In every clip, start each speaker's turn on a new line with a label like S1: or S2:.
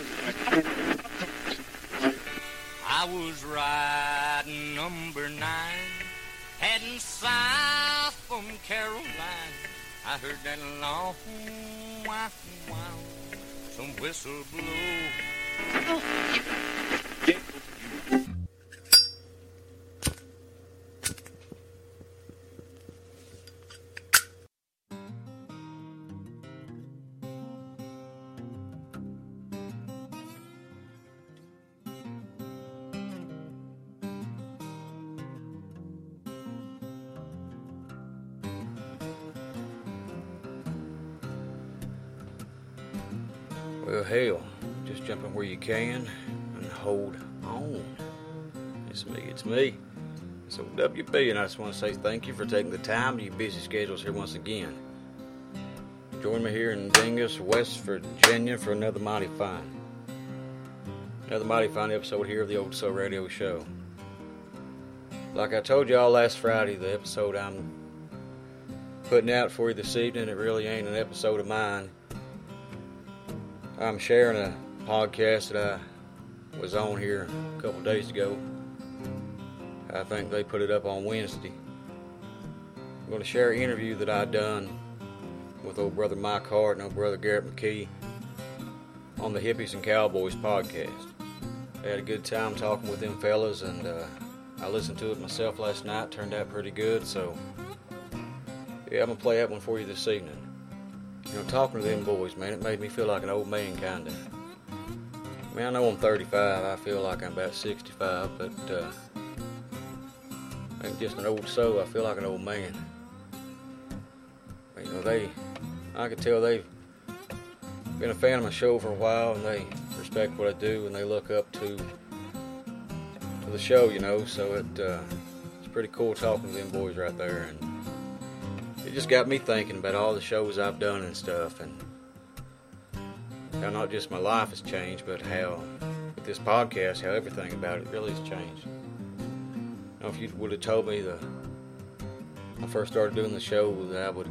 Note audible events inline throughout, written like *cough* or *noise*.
S1: I was riding number nine, heading south from Caroline. I heard that long wow wow, some whistle blow.
S2: Can and hold on. It's me, it's me. So, WB, and I just want to say thank you for taking the time to your busy schedules here once again. Join me here in Dingess, West Virginia for another mighty fine. Another mighty fine episode here of the Old Soul Radio Show. Like I told y'all last Friday, the episode I'm putting out for you this evening, it really ain't an episode of mine. I'm sharing a podcast that I was on here a couple days ago. I think they put it up on Wednesday. I'm going to share an interview that I done with old brother Mike Hart and old brother Garrett McKee on the Hippies and Cowboys podcast. I had a good time talking with them fellas, and uh, I listened to it myself last night. Turned out pretty good, so yeah, I'm gonna play that one for you this evening. You know, talking to them boys, man, it made me feel like an old man, kinda. I mean, I know I'm 35. I feel like I'm about 65, but uh, I'm just an old soul. I feel like an old man. You know, they, I can tell they've been a fan of my show for a while, and they respect what I do, and they look up to to the show. You know, so it uh, it's pretty cool talking to them boys right there, and it just got me thinking about all the shows I've done and stuff, and how not just my life has changed, but how with this podcast, how everything about it really has changed. Know, if you would have told me the I first started doing the show that I would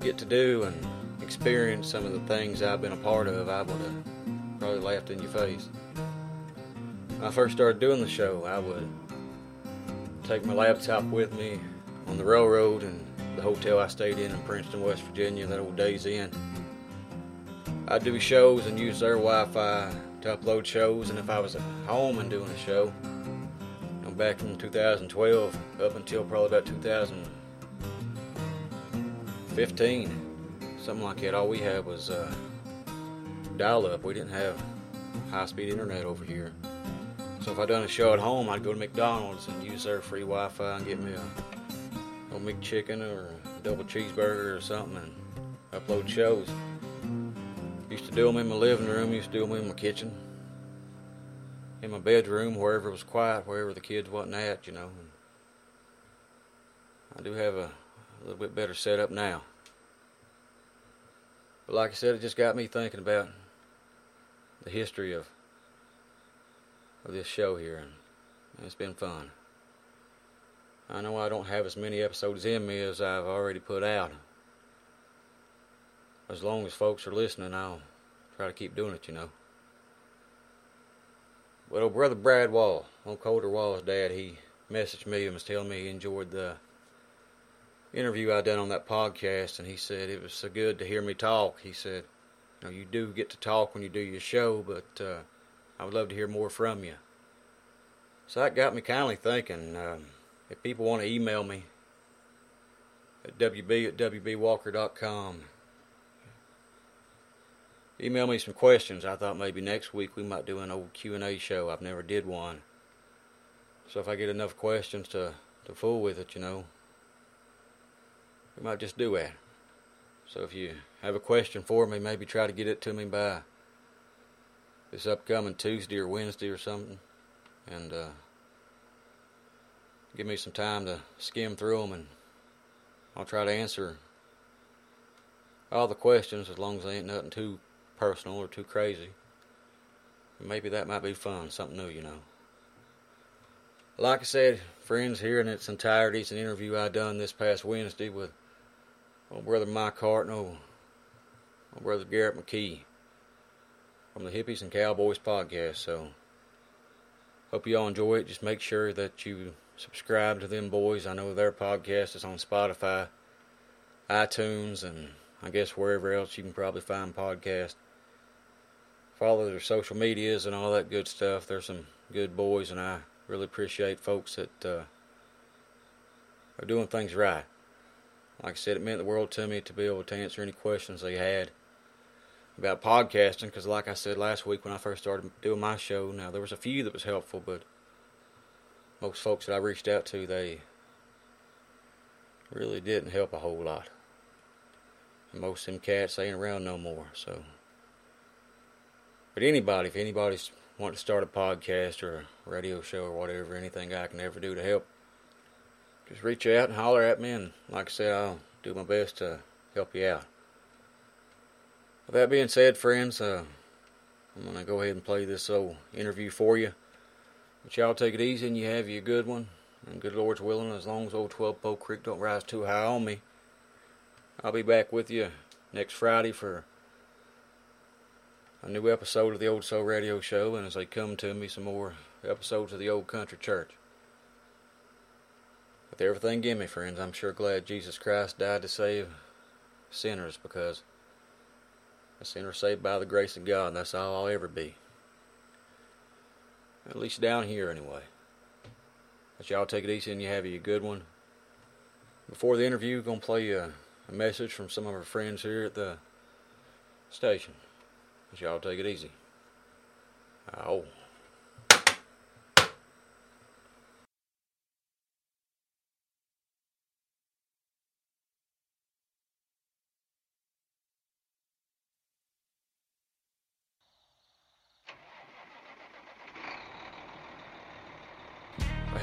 S2: get to do and experience some of the things I've been a part of, I would have probably laughed in your face. When I first started doing the show, I would take my laptop with me on the railroad and the hotel I stayed in in Princeton, West Virginia, that old Days Inn. I'd do shows and use their Wi-Fi to upload shows, and if I was at home and doing a show, you know, back in 2012 up until probably about 2015, something like that, all we had was uh, dial-up. We didn't have high-speed internet over here. So if I done a show at home, I'd go to McDonald's and use their free Wi-Fi and get me a a McChicken or a double cheeseburger or something and upload shows. Used to do them in my living room, used to do them in my kitchen, in my bedroom, wherever it was quiet, wherever the kids wasn't at, you know. And I do have a, a little bit better setup now. But like I said, it just got me thinking about the history of of this show here, and it's been fun. I know I don't have as many episodes in me as I've already put out. As long as folks are listening, I'll try to keep doing it, you know. Old brother Brad Wall, Colter Wall's dad, he messaged me and was telling me he enjoyed the interview I done on that podcast, and he said it was so good to hear me talk. He said, you know, you do get to talk when you do your show, but uh, I would love to hear more from you. So that got me kindly thinking. Um, if people want to email me at wb at wbwalker.com, email me some questions. I thought maybe next week we might do an old Q&A show. I've never did one. So if I get enough questions to, to fool with it, you know, we might just do that. So if you have a question for me, maybe try to get it to me by this upcoming Tuesday or Wednesday or something. And, uh, give me some time to skim through them and I'll try to answer all the questions as long as they ain't nothing too personal or too crazy. Maybe that might be fun, something new, you know. Like I said, friends, here in its entirety, it's an interview I done this past Wednesday with old brother Mike Hart and old brother Garrett McKee. from the Hippies and Cowboys podcast. So, hope you all enjoy it. Just make sure that you subscribe to them boys. I know their podcast is on Spotify, iTunes, and I guess wherever else you can probably find podcasts. Follow their social medias and all that good stuff. They're some good boys, and I really appreciate folks that uh, are doing things right. Like I said, it meant the world to me to be able to answer any questions they had about podcasting. Because, like I said last week when I first started doing my show, now there was a few that was helpful, but most folks that I reached out to, they really didn't help a whole lot. Most of them cats ain't around no more. So, but anybody, if anybody's wanting to start a podcast or a radio show or whatever, anything I can ever do to help, just reach out and holler at me. And like I said, I'll do my best to help you out. With that being said, friends, uh, I'm going to go ahead and play this old interview for you. But y'all take it easy and you have you a good one. And good Lord's willing, as long as old 12 Pole Creek don't rise too high on me, I'll be back with you next Friday for a new episode of the Old Soul Radio Show. And as they come to me, some more episodes of the Old Country Church. With everything give me, friends, I'm sure glad Jesus Christ died to save sinners because a sinner saved by the grace of God, and that's all I'll ever be. At least down here, anyway. But y'all take it easy and you have a good one. Before the interview, to play a, a message from some of our friends here at the station. Y'all take it easy. Oh. How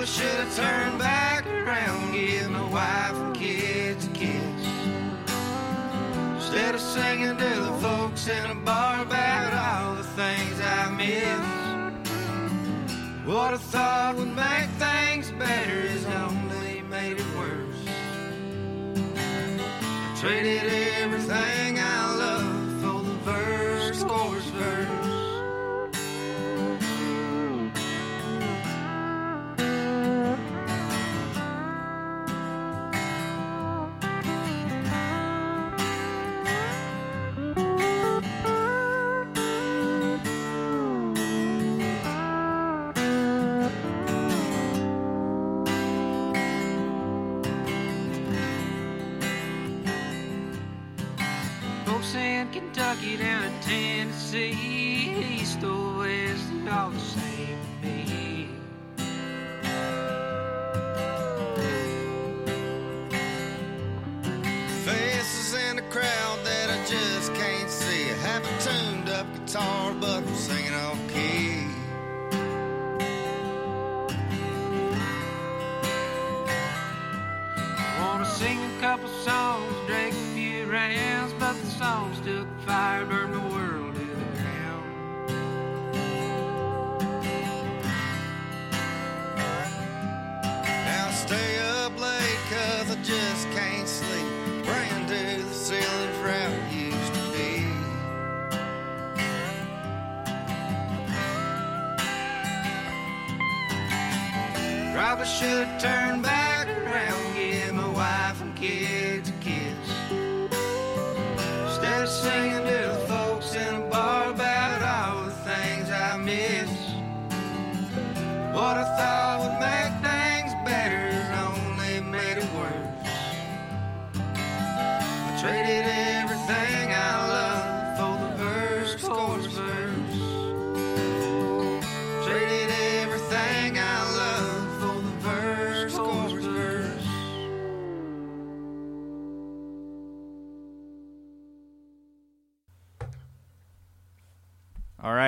S3: Probably should have turned back around, give my wife and kids a kiss. Instead of singing to the folks in a bar about all the things I miss. What I thought would make things better has only made it worse. I
S4: Traded everything
S3: Probably should turn back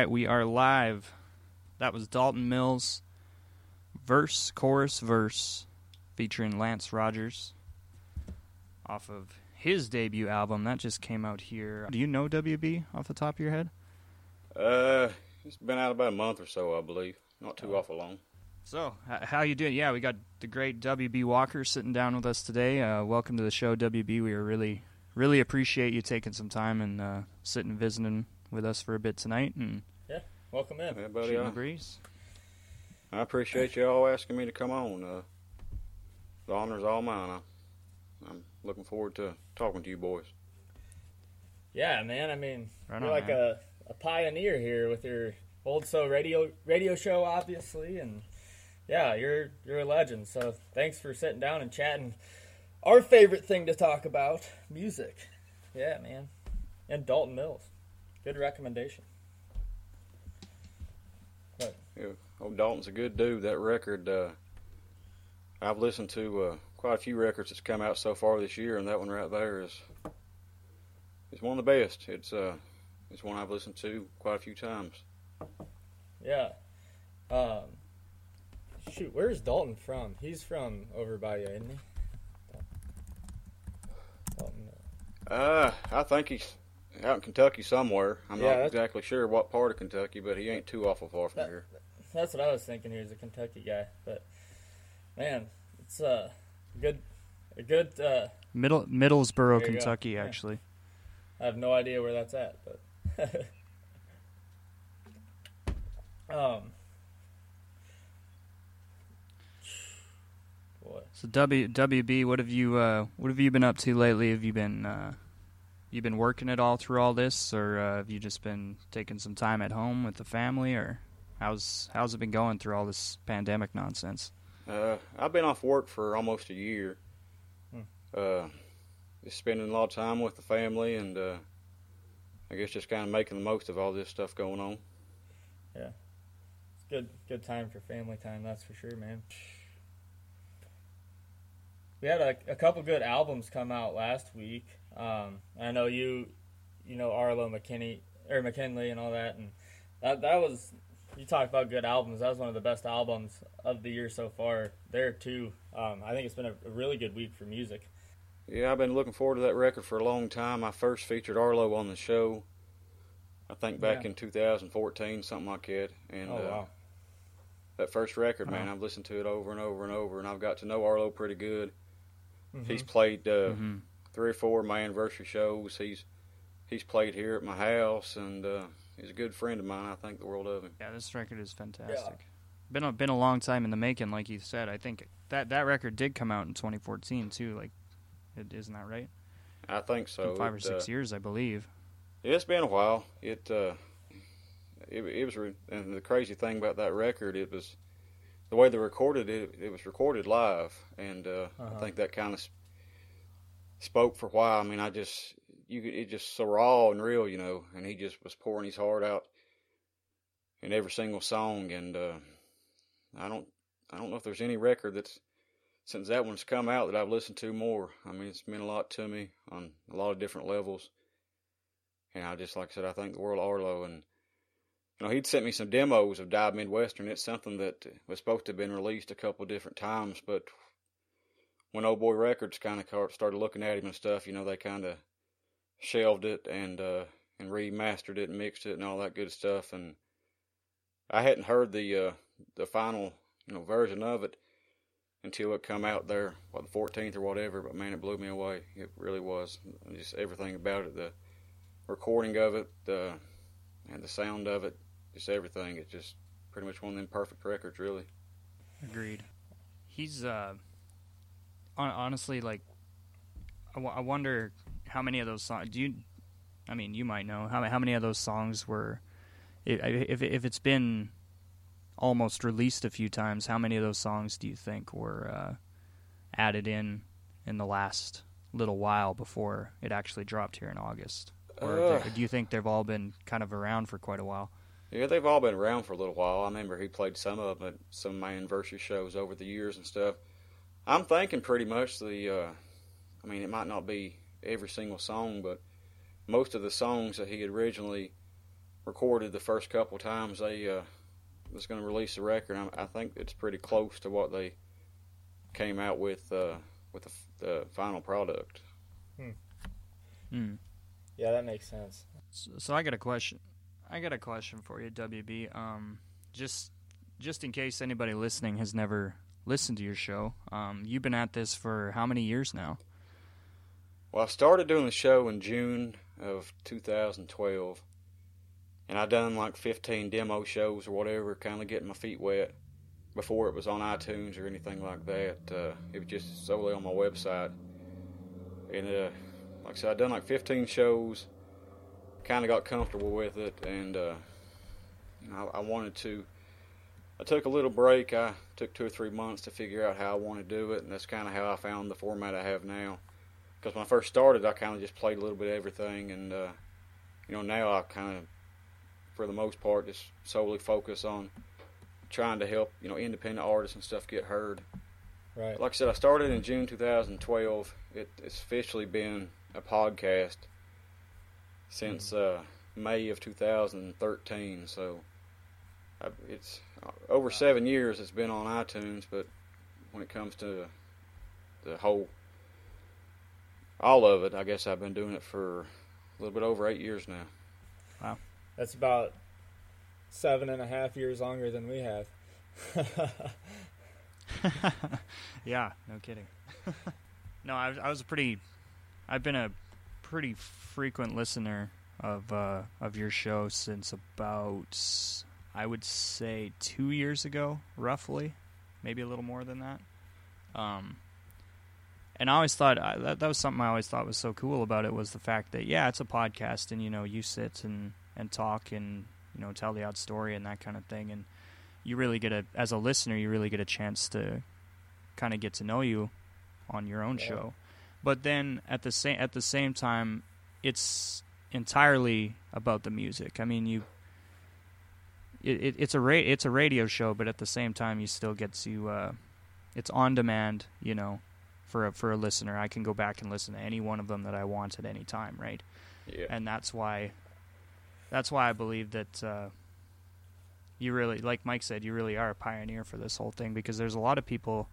S5: right, we are live. That was Dalton Mills, verse, chorus, verse, featuring Lance Rogers off of his debut album that just came out here. Do you know WB off the top of your head?
S2: Uh, it's been out about a month or so, I believe. Not too awful long.
S5: So, how you doing? Yeah, we got the great WB Walker sitting down with us today. Uh, welcome to the show, WB. We are really, really appreciate you taking some time and uh, sitting and visiting with us for a bit tonight and
S6: Welcome in.
S2: Yeah, buddy,
S5: shooting
S2: I,
S5: breeze.
S2: I appreciate you all asking me to come on. Uh, the honor's all mine. I, I'm looking forward to talking to you boys.
S6: Yeah, man. I mean,
S5: Right
S6: you're
S5: on,
S6: like a, a pioneer here with your old so radio radio show, obviously, and yeah, you're you're a legend. So thanks for sitting down and chatting. Our favorite thing to talk about, music. Yeah, man. And Dalton Mills, good recommendation.
S2: Yeah, old Dalton's a good dude. That record, uh, I've listened to uh, quite a few records that's come out so far this year, and that one right there is is one of the best. It's uh, it's one I've listened to quite a few times.
S6: Yeah. Um, shoot, where's Dalton from? He's from over by you, isn't he? Dalton.
S2: Uh, I think he's out in Kentucky somewhere. I'm
S6: Yeah,
S2: not exactly sure what part of Kentucky, but he ain't too awful far from
S6: That-
S2: here.
S6: That's what I was thinking. He was a Kentucky guy, but man, it's uh, good, a good. Uh,
S5: Middle Middlesboro,
S6: There go.
S5: Kentucky,
S6: Yeah.
S5: actually.
S6: I have no idea where that's at, but *laughs* um, boy,
S5: So W WB, what have you uh, what have you been up to lately? Have you been uh, you been working at all through all this, or uh, have you just been taking some time at home with the family, or how's how's it been going through all this pandemic nonsense?
S2: Uh, I've been off work for almost a year.
S6: Hmm.
S2: Uh, just spending a lot of time with the family, and uh, I guess just kind of making the most of all this stuff going on.
S6: Yeah, it's good, good time for family time. That's for sure, man. We had a, a couple good albums come out last week. Um, I know you, you know Arlo McKinney or McKinley and all that, and that that was you talk about good albums. That was one of the best albums of the year so far. There too. Um, I think it's been a, a really good week for music.
S2: Yeah, I've been looking forward to that record for a long time. I first featured Arlo on the show, I think back
S6: Yeah.
S2: in 2014, something like that. And
S6: Oh
S2: uh, that first record, man,
S5: Wow.
S2: I've listened to it over and over and over, and I've got to know Arlo pretty good.
S6: Mhm.
S2: He's played uh,
S5: Mhm.
S2: Three or four of my anniversary shows. He's he's played here at my house, and uh, he's a good friend of mine. I think the world of him.
S5: Yeah, this record is fantastic. Been a, been a long time in the making, like you said. I think that that record did come out in 2014 too. Like, it, isn't that right?
S2: I think so.
S5: Five or six
S2: uh,
S5: years, I believe.
S2: It's been a while. It uh, it, it was, re- and the crazy thing about that record, it was the way they recorded it. It was recorded live, and uh,
S6: Uh-huh.
S2: I think that kind of spoke for a while. I mean, I just you could, it just so raw and real, you know. And he just was pouring his heart out in every single song, and uh, I don't I don't know if there's any record that's since that one's come out that I've listened to more. I mean, it's meant a lot to me on a lot of different levels. And I just, like I said, I thank the world Arlo. And, you know, he'd sent me some demos of Die Midwestern. It's something that was supposed to have been released a couple different times, but when Old Boy Records kind of started looking at him and stuff, you know, they kind of shelved it and, uh, and remastered it and mixed it and all that good stuff. And I hadn't heard the, uh, the final, you know, version of it until it come out there, what, the 14th or whatever. But man, it blew me away. It really was. Just everything about it, the recording of it, the and the sound of it, just everything. It's just pretty much one of them perfect records, really.
S5: Agreed. He's uh, honestly like, I, w- I wonder how many of those songs. Do you? I mean, you might know how how many of those songs were, if if, if it's been almost released a few times. How many of those songs do you think were uh, added in in the last little while before it actually dropped here in August? Or
S2: Uh.
S5: do you think they've all been kind of around for quite a while?
S2: Yeah, they've all been around for a little while. I remember he played some of them at some of my anniversary shows over the years and stuff. I'm thinking pretty much the, uh, I mean, it might not be every single song, but most of the songs that he had originally recorded the first couple times they uh, was going to release the record. I, I think it's pretty close to what they came out with uh, with the, the final product.
S5: Hmm.
S6: Yeah, that makes sense.
S5: So, so I got a question. I got a question for you, WB. Um, just just in case anybody listening has never listened to your show, um, you've been at this for how many years now?
S2: Well, I started doing the show in June of 2012, and I done like 15 demo shows or whatever, kind of getting my feet wet before it was on iTunes or anything like that. Uh, it was just solely on my website, and uh, like I said, I done like 15 shows, kind of got comfortable with it, and uh, I, I wanted to. I took a little break. I took two or three months to figure out how I want to do it, and that's kind of how I found the format I have now because when I first started, I kind of just played a little bit of everything, and uh, you know now I kind of, for the most part, just solely focus on trying to help you know independent artists and stuff get heard.
S6: Right.
S2: Like I said, I started in June 2012. It, it's officially been a podcast since uh, May of 2013. So I, it's uh, over seven years. It's been on iTunes, but when it comes to the whole all of it, I guess I've been doing it for a little bit over eight years now. Wow.
S6: That's about seven and a half years longer than we have. *laughs*
S5: yeah, no kidding. *laughs* no, I, was- I was a pretty. I've been a pretty frequent listener of uh, of your show since about I would say two years ago, roughly, maybe a little more than that. Um, and I always thought I, that that was something I always thought was so cool about it was the fact that yeah, it's a podcast, and you know you sit and and talk and you know tell the odd story and that kind of thing, and you really get a as a listener you really get a chance to kind of get to know you on your own
S6: Yeah.
S5: show. But then at the same at the same time, it's entirely about the music. I mean, you it, it, it's a ra- it's a radio show, but at the same time, you still get to uh, it's on demand. You know, for a, for a listener, I can go back and listen to any one of them that I want at any time, right?
S2: Yeah.
S5: and that's why that's why I believe that uh, you really, like Mike said, you really are a pioneer for this whole thing because there's a lot of people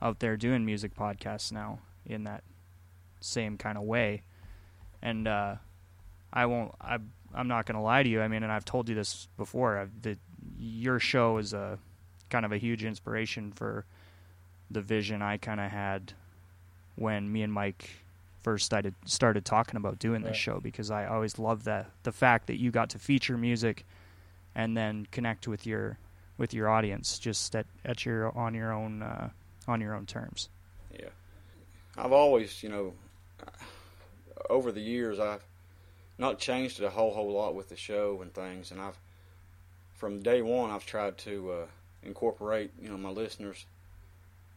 S5: out there doing music podcasts now in that same kind of way, and uh, I won't. I I'm not going to lie to you. I mean, and I've told you this before. I've, that your show is a kind of a huge inspiration for the vision I kind of had when me and Mike first started started talking about doing this
S6: Right.
S5: show because I always loved that the fact that you got to feature music and then connect with your with your audience just at, at your on your own uh, on your own terms.
S2: Yeah, I've always, you know, over the years, I've not changed it a whole whole lot with the show and things, and I've from day one I've tried to uh, incorporate, you know, my listeners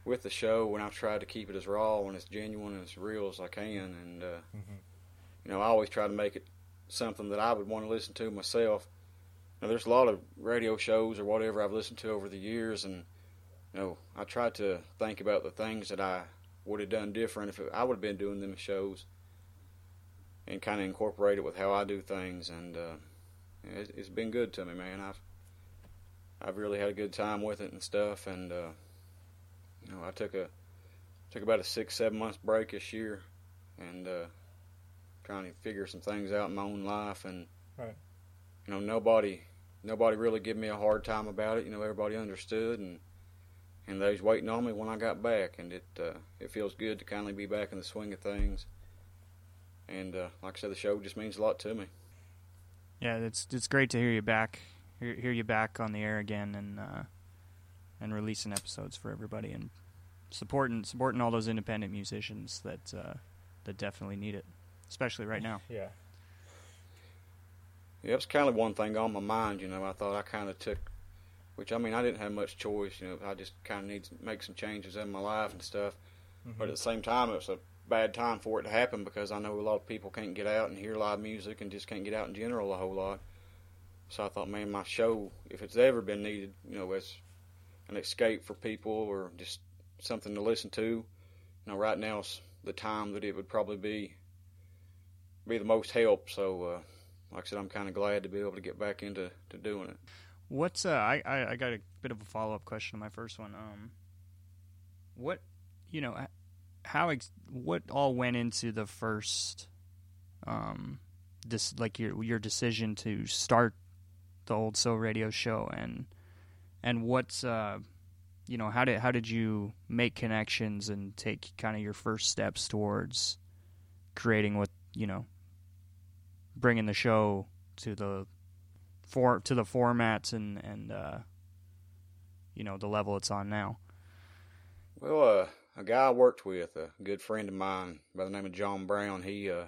S2: with the show, and I've tried to keep it as raw and as genuine and as real as I can, and uh, you know, I always try to make it something that I would want to listen to myself. Now, there's a lot of radio shows or whatever I've listened to over the years, and you know, I try to think about the things that I would have done different if I would have been doing them shows, and kind of incorporate it with how I do things. And uh, it's, it's been good to me, man. I've I've really had a good time with it and stuff. And uh, you know, I took a took about a six seven months break this year, and uh, trying to figure some things out in my own life. And
S6: Right.
S2: you know, nobody nobody really gave me a hard time about it. You know, everybody understood and and they was waiting on me when I got back, and it uh, it feels good to kindly be back in the swing of things. And uh, like I said, the show just means a lot to me.
S5: Yeah, it's it's great to hear you back, hear, hear you back on the air again, and uh, and releasing episodes for everybody, and supporting supporting all those independent musicians that uh, that definitely need it, especially right now.
S6: Yeah.
S2: Yeah, it was kind of one thing on my mind. You know, I thought I kind of took, which I mean, I didn't have much choice. You know, I just kind of need to make some changes in my life and stuff. But at the same time, it was a bad time for it to happen because I know a lot of people can't get out and hear live music and just can't get out in general a whole lot. So I thought, man, my show, if it's ever been needed, you know, as an escape for people or just something to listen to, you know, right now's the time that it would probably be be the most help. So, uh, like I said, I'm kind of glad to be able to get back into to doing it.
S5: What's uh, I, I I got a bit of a follow up question on my first one. Um, what you know, how ex- what all went into the first, um, this like your your decision to start the old soul radio show and and what's uh, you know, how did how did you make connections and take kind of your first steps towards creating what you know, bringing the show to the for to the formats and and uh, you know the level it's on now.
S2: Well, uh, a guy I worked with, a good friend of mine by the name of John Brown, he uh,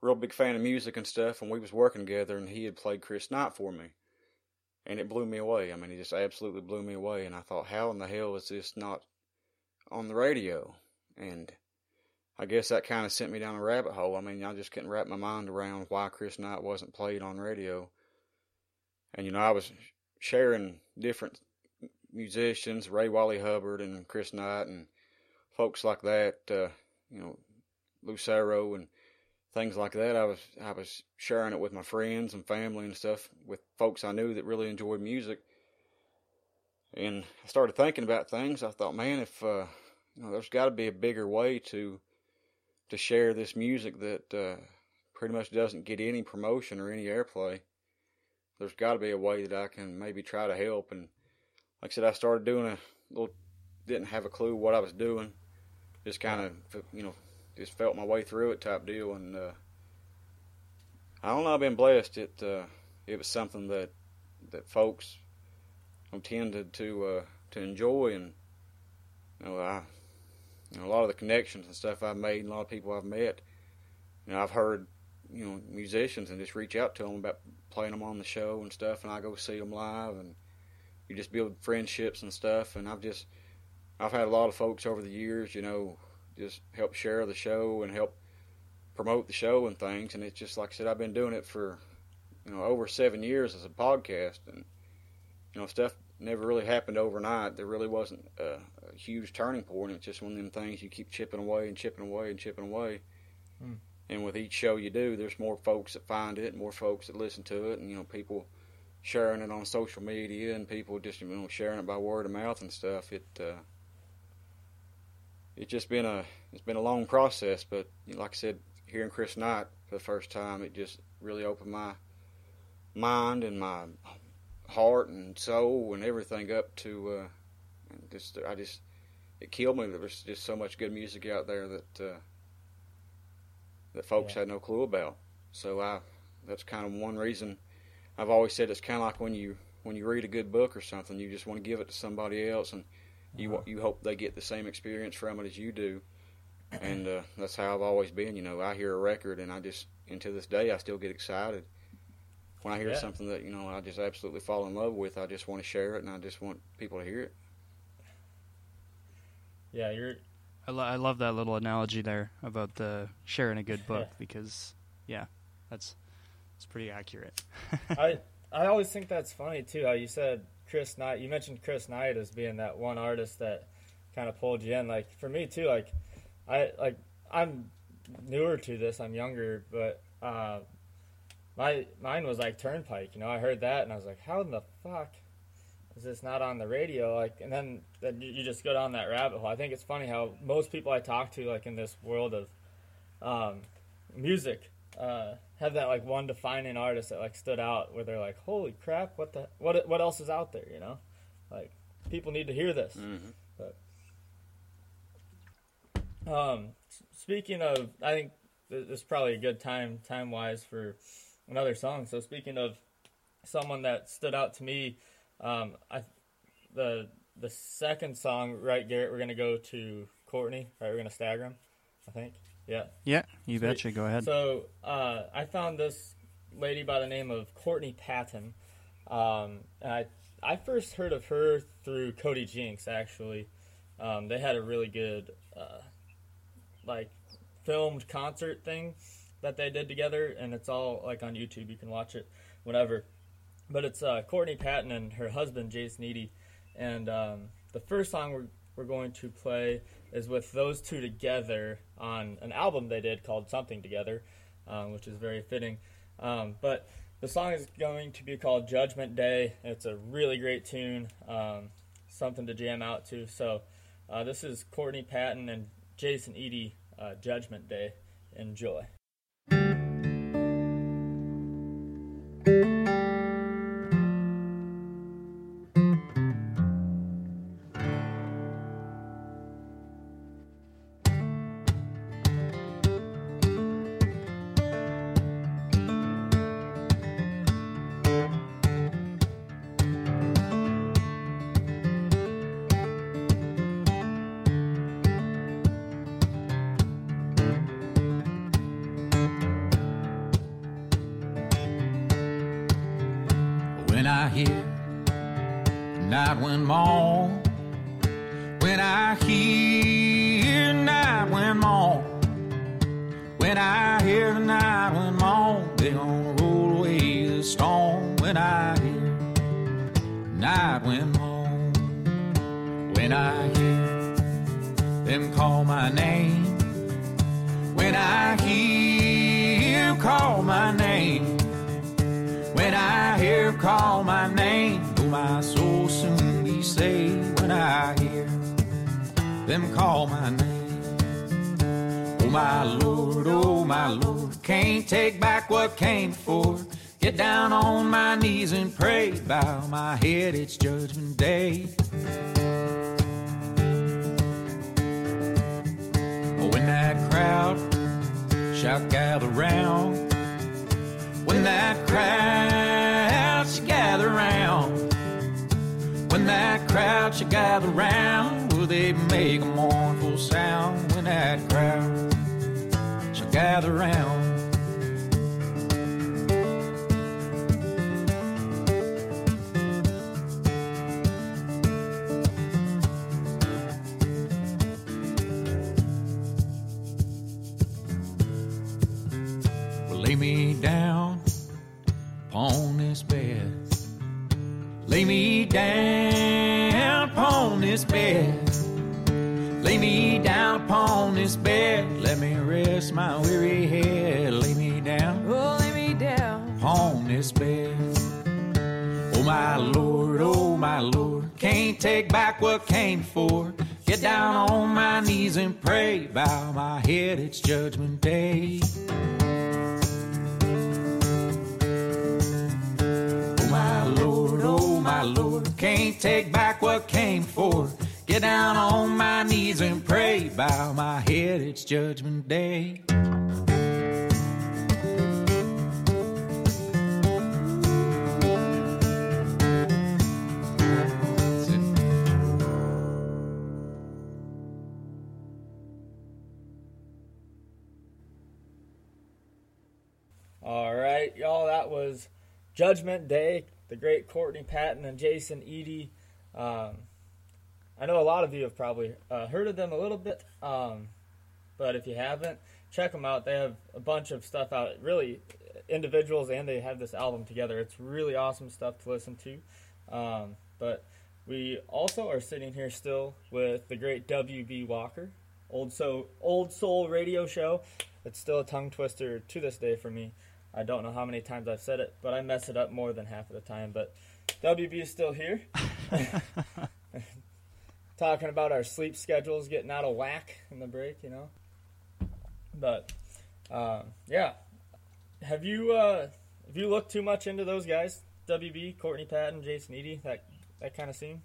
S2: real big fan of music and stuff, and we was working together, and he had played Chris Knight for me, and it blew me away. I mean, it just absolutely blew me away, and I thought, how in the hell is this not on the radio? And I guess that kind of sent me down a rabbit hole. I mean, I just couldn't wrap my mind around why Chris Knight wasn't played on radio. And you know, I was sharing different musicians, Ray Wylie Hubbard and Chris Knight and folks like that, uh, you know, Lucero and things like that. I was I was sharing it with my friends and family and stuff with folks I knew that really enjoyed music. And I started thinking about things. I thought, man, if uh, you know, there's got to be a bigger way to to share this music that uh, pretty much doesn't get any promotion or any airplay. There's got to be a way that I can maybe try to help and like I said, I started doing a little, didn't have a clue what I was doing. Just kind of, you know, just felt my way through it type deal. And uh, I don't know, I've been blessed. It uh, it was something that that folks tended to uh, to enjoy, and you know, I, you know, a lot of the connections and stuff I've made, and a lot of people I've met. You know, I've heard, you know, musicians and just reach out to them about playing them on the show and stuff, and I go see them live and you just build friendships and stuff. And I've just, I've had a lot of folks over the years, you know, just help share the show and help promote the show and things. And it's just like I said, I've been doing it for, you know, over seven years as a podcast, and you know, stuff never really happened overnight. There really wasn't a, a huge turning point. It's just one of them things you keep chipping away and chipping away and chipping away.
S6: Hmm.
S2: And with each show you do, there's more folks that find it, more folks that listen to it, and you know, people sharing it on social media and people just you know sharing it by word of mouth and stuff. It uh, it's just been a it's been a long process, but you know, like I said, hearing Chris Knight for the first time, it just really opened my mind and my heart and soul and everything up to uh, and just I just it killed me. There was just so much good music out there that uh, that folks
S6: Yeah.
S2: had no clue about. So I that's kind of one reason I've always said it's kind of like when you when you read a good book or something, you just want to give it to somebody else, and you
S6: Uh-huh.
S2: you hope they get the same experience from it as you do. *clears throat* And uh, that's how I've always been. You know, I hear a record, and I just, and to this day, I still get excited when I hear
S6: Yeah.
S2: something that you know I just absolutely fall in love with. I just want to share it, and I just want people to hear it.
S6: Yeah, you're
S5: I, lo- I love that little analogy there about the sharing a good book
S6: Yeah. *laughs*
S5: because, yeah, that's it's pretty accurate. *laughs*
S6: I I always think that's funny too. How you said Chris Knight. You mentioned Chris Knight as being that one artist that kind of pulled you in. Like for me too. Like I like I'm newer to this. I'm younger, but uh, my mine was like Turnpike. You know, I heard that and I was like, how in the fuck is this not on the radio? Like, and then then you just go down that rabbit hole. I think it's funny how most people I talk to, like in this world of um, music, uh, have that like one defining artist that like stood out where they're like, holy crap, what the what what else is out there? You know, like people need to hear this.
S2: Mhm.
S6: Um, speaking of, I think th- this is probably a good time time wise for another song. So speaking of someone that stood out to me, um, I the the second song, right, Garrett, we're gonna go to Courtney. Right, we're gonna stagger him. I think. Yeah.
S5: Yeah, you
S6: Sweet.
S5: betcha. Go ahead.
S6: So uh, I found this lady by the name of Courtney Patton. Um, and I I first heard of her through Cody Jinks. Actually, um, they had a really good uh, like filmed concert thing that they did together, and it's all like on YouTube. You can watch it whenever. But it's uh, Courtney Patton and her husband Jason Eady, and um, the first song we're going to play is with those two together on an album they did called Something Together, um, which is very fitting. Um, but the song is going to be called Judgment Day. It's a really great tune, um, something to jam out to. So uh, this is Courtney Patton and Jason Eady, uh, Judgment Day. Enjoy.
S7: My head, it's Judgment Day. When that crowd shall gather round when that crowd shall gather round. When that crowd shall gather round, will they make a mournful sound? When that crowd shall gather round. Can't take back what came before. Get down on my knees and pray. Bow my head, it's Judgment Day. Oh my Lord, oh my Lord, can't take back what came before. Get down on my knees and pray. Bow my head, it's Judgment Day.
S6: Right, y'all. That was Judgment Day. The great Courtney Patton and Jason Eady. Um, I know a lot of you have probably uh, heard of them a little bit, um, but if you haven't, check them out. They have a bunch of stuff out. Really, individuals and they have this album together. It's really awesome stuff to listen to. Um, but we also are sitting here still with the great WB Walker, old so old soul radio show. It's still a tongue twister to this day for me. I don't know how many times I've said it, but I mess it up more than half of the time. But WB is still here. *laughs* Talking about our sleep schedules getting out of whack in the break, you know. But um, yeah, have you uh, have you looked too much into those guys? WB, Courtney Patton, Jason Eady, that that kind of scene.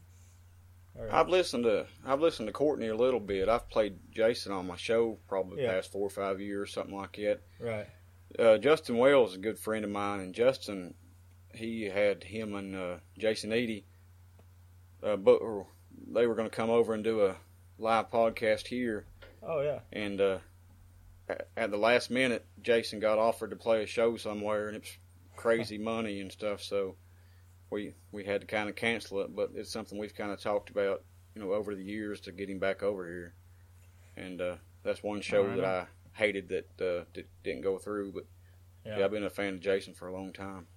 S6: Or-
S2: I've listened to I've listened to Courtney a little bit. I've played Jason on my show probably the
S6: Yeah.
S2: past four or five years, something like that.
S6: right.
S2: Uh, Justin Wells is a good friend of mine, and Justin, he had him and uh, Jason Eady, uh, but they were going to come over and do a live podcast here,
S6: Oh yeah.
S2: and uh, at, the last minute, Jason got offered to play a show somewhere, and it's crazy *laughs* money and stuff, so we we had to kind of cancel it. But it's something we've kind of talked about, you know, over the years to get him back over here, and uh, that's one show
S6: Alright.
S2: that I hated that uh, did, didn't go through, but.
S6: Yeah.
S2: Yeah, I've been a fan of Jason for a long time.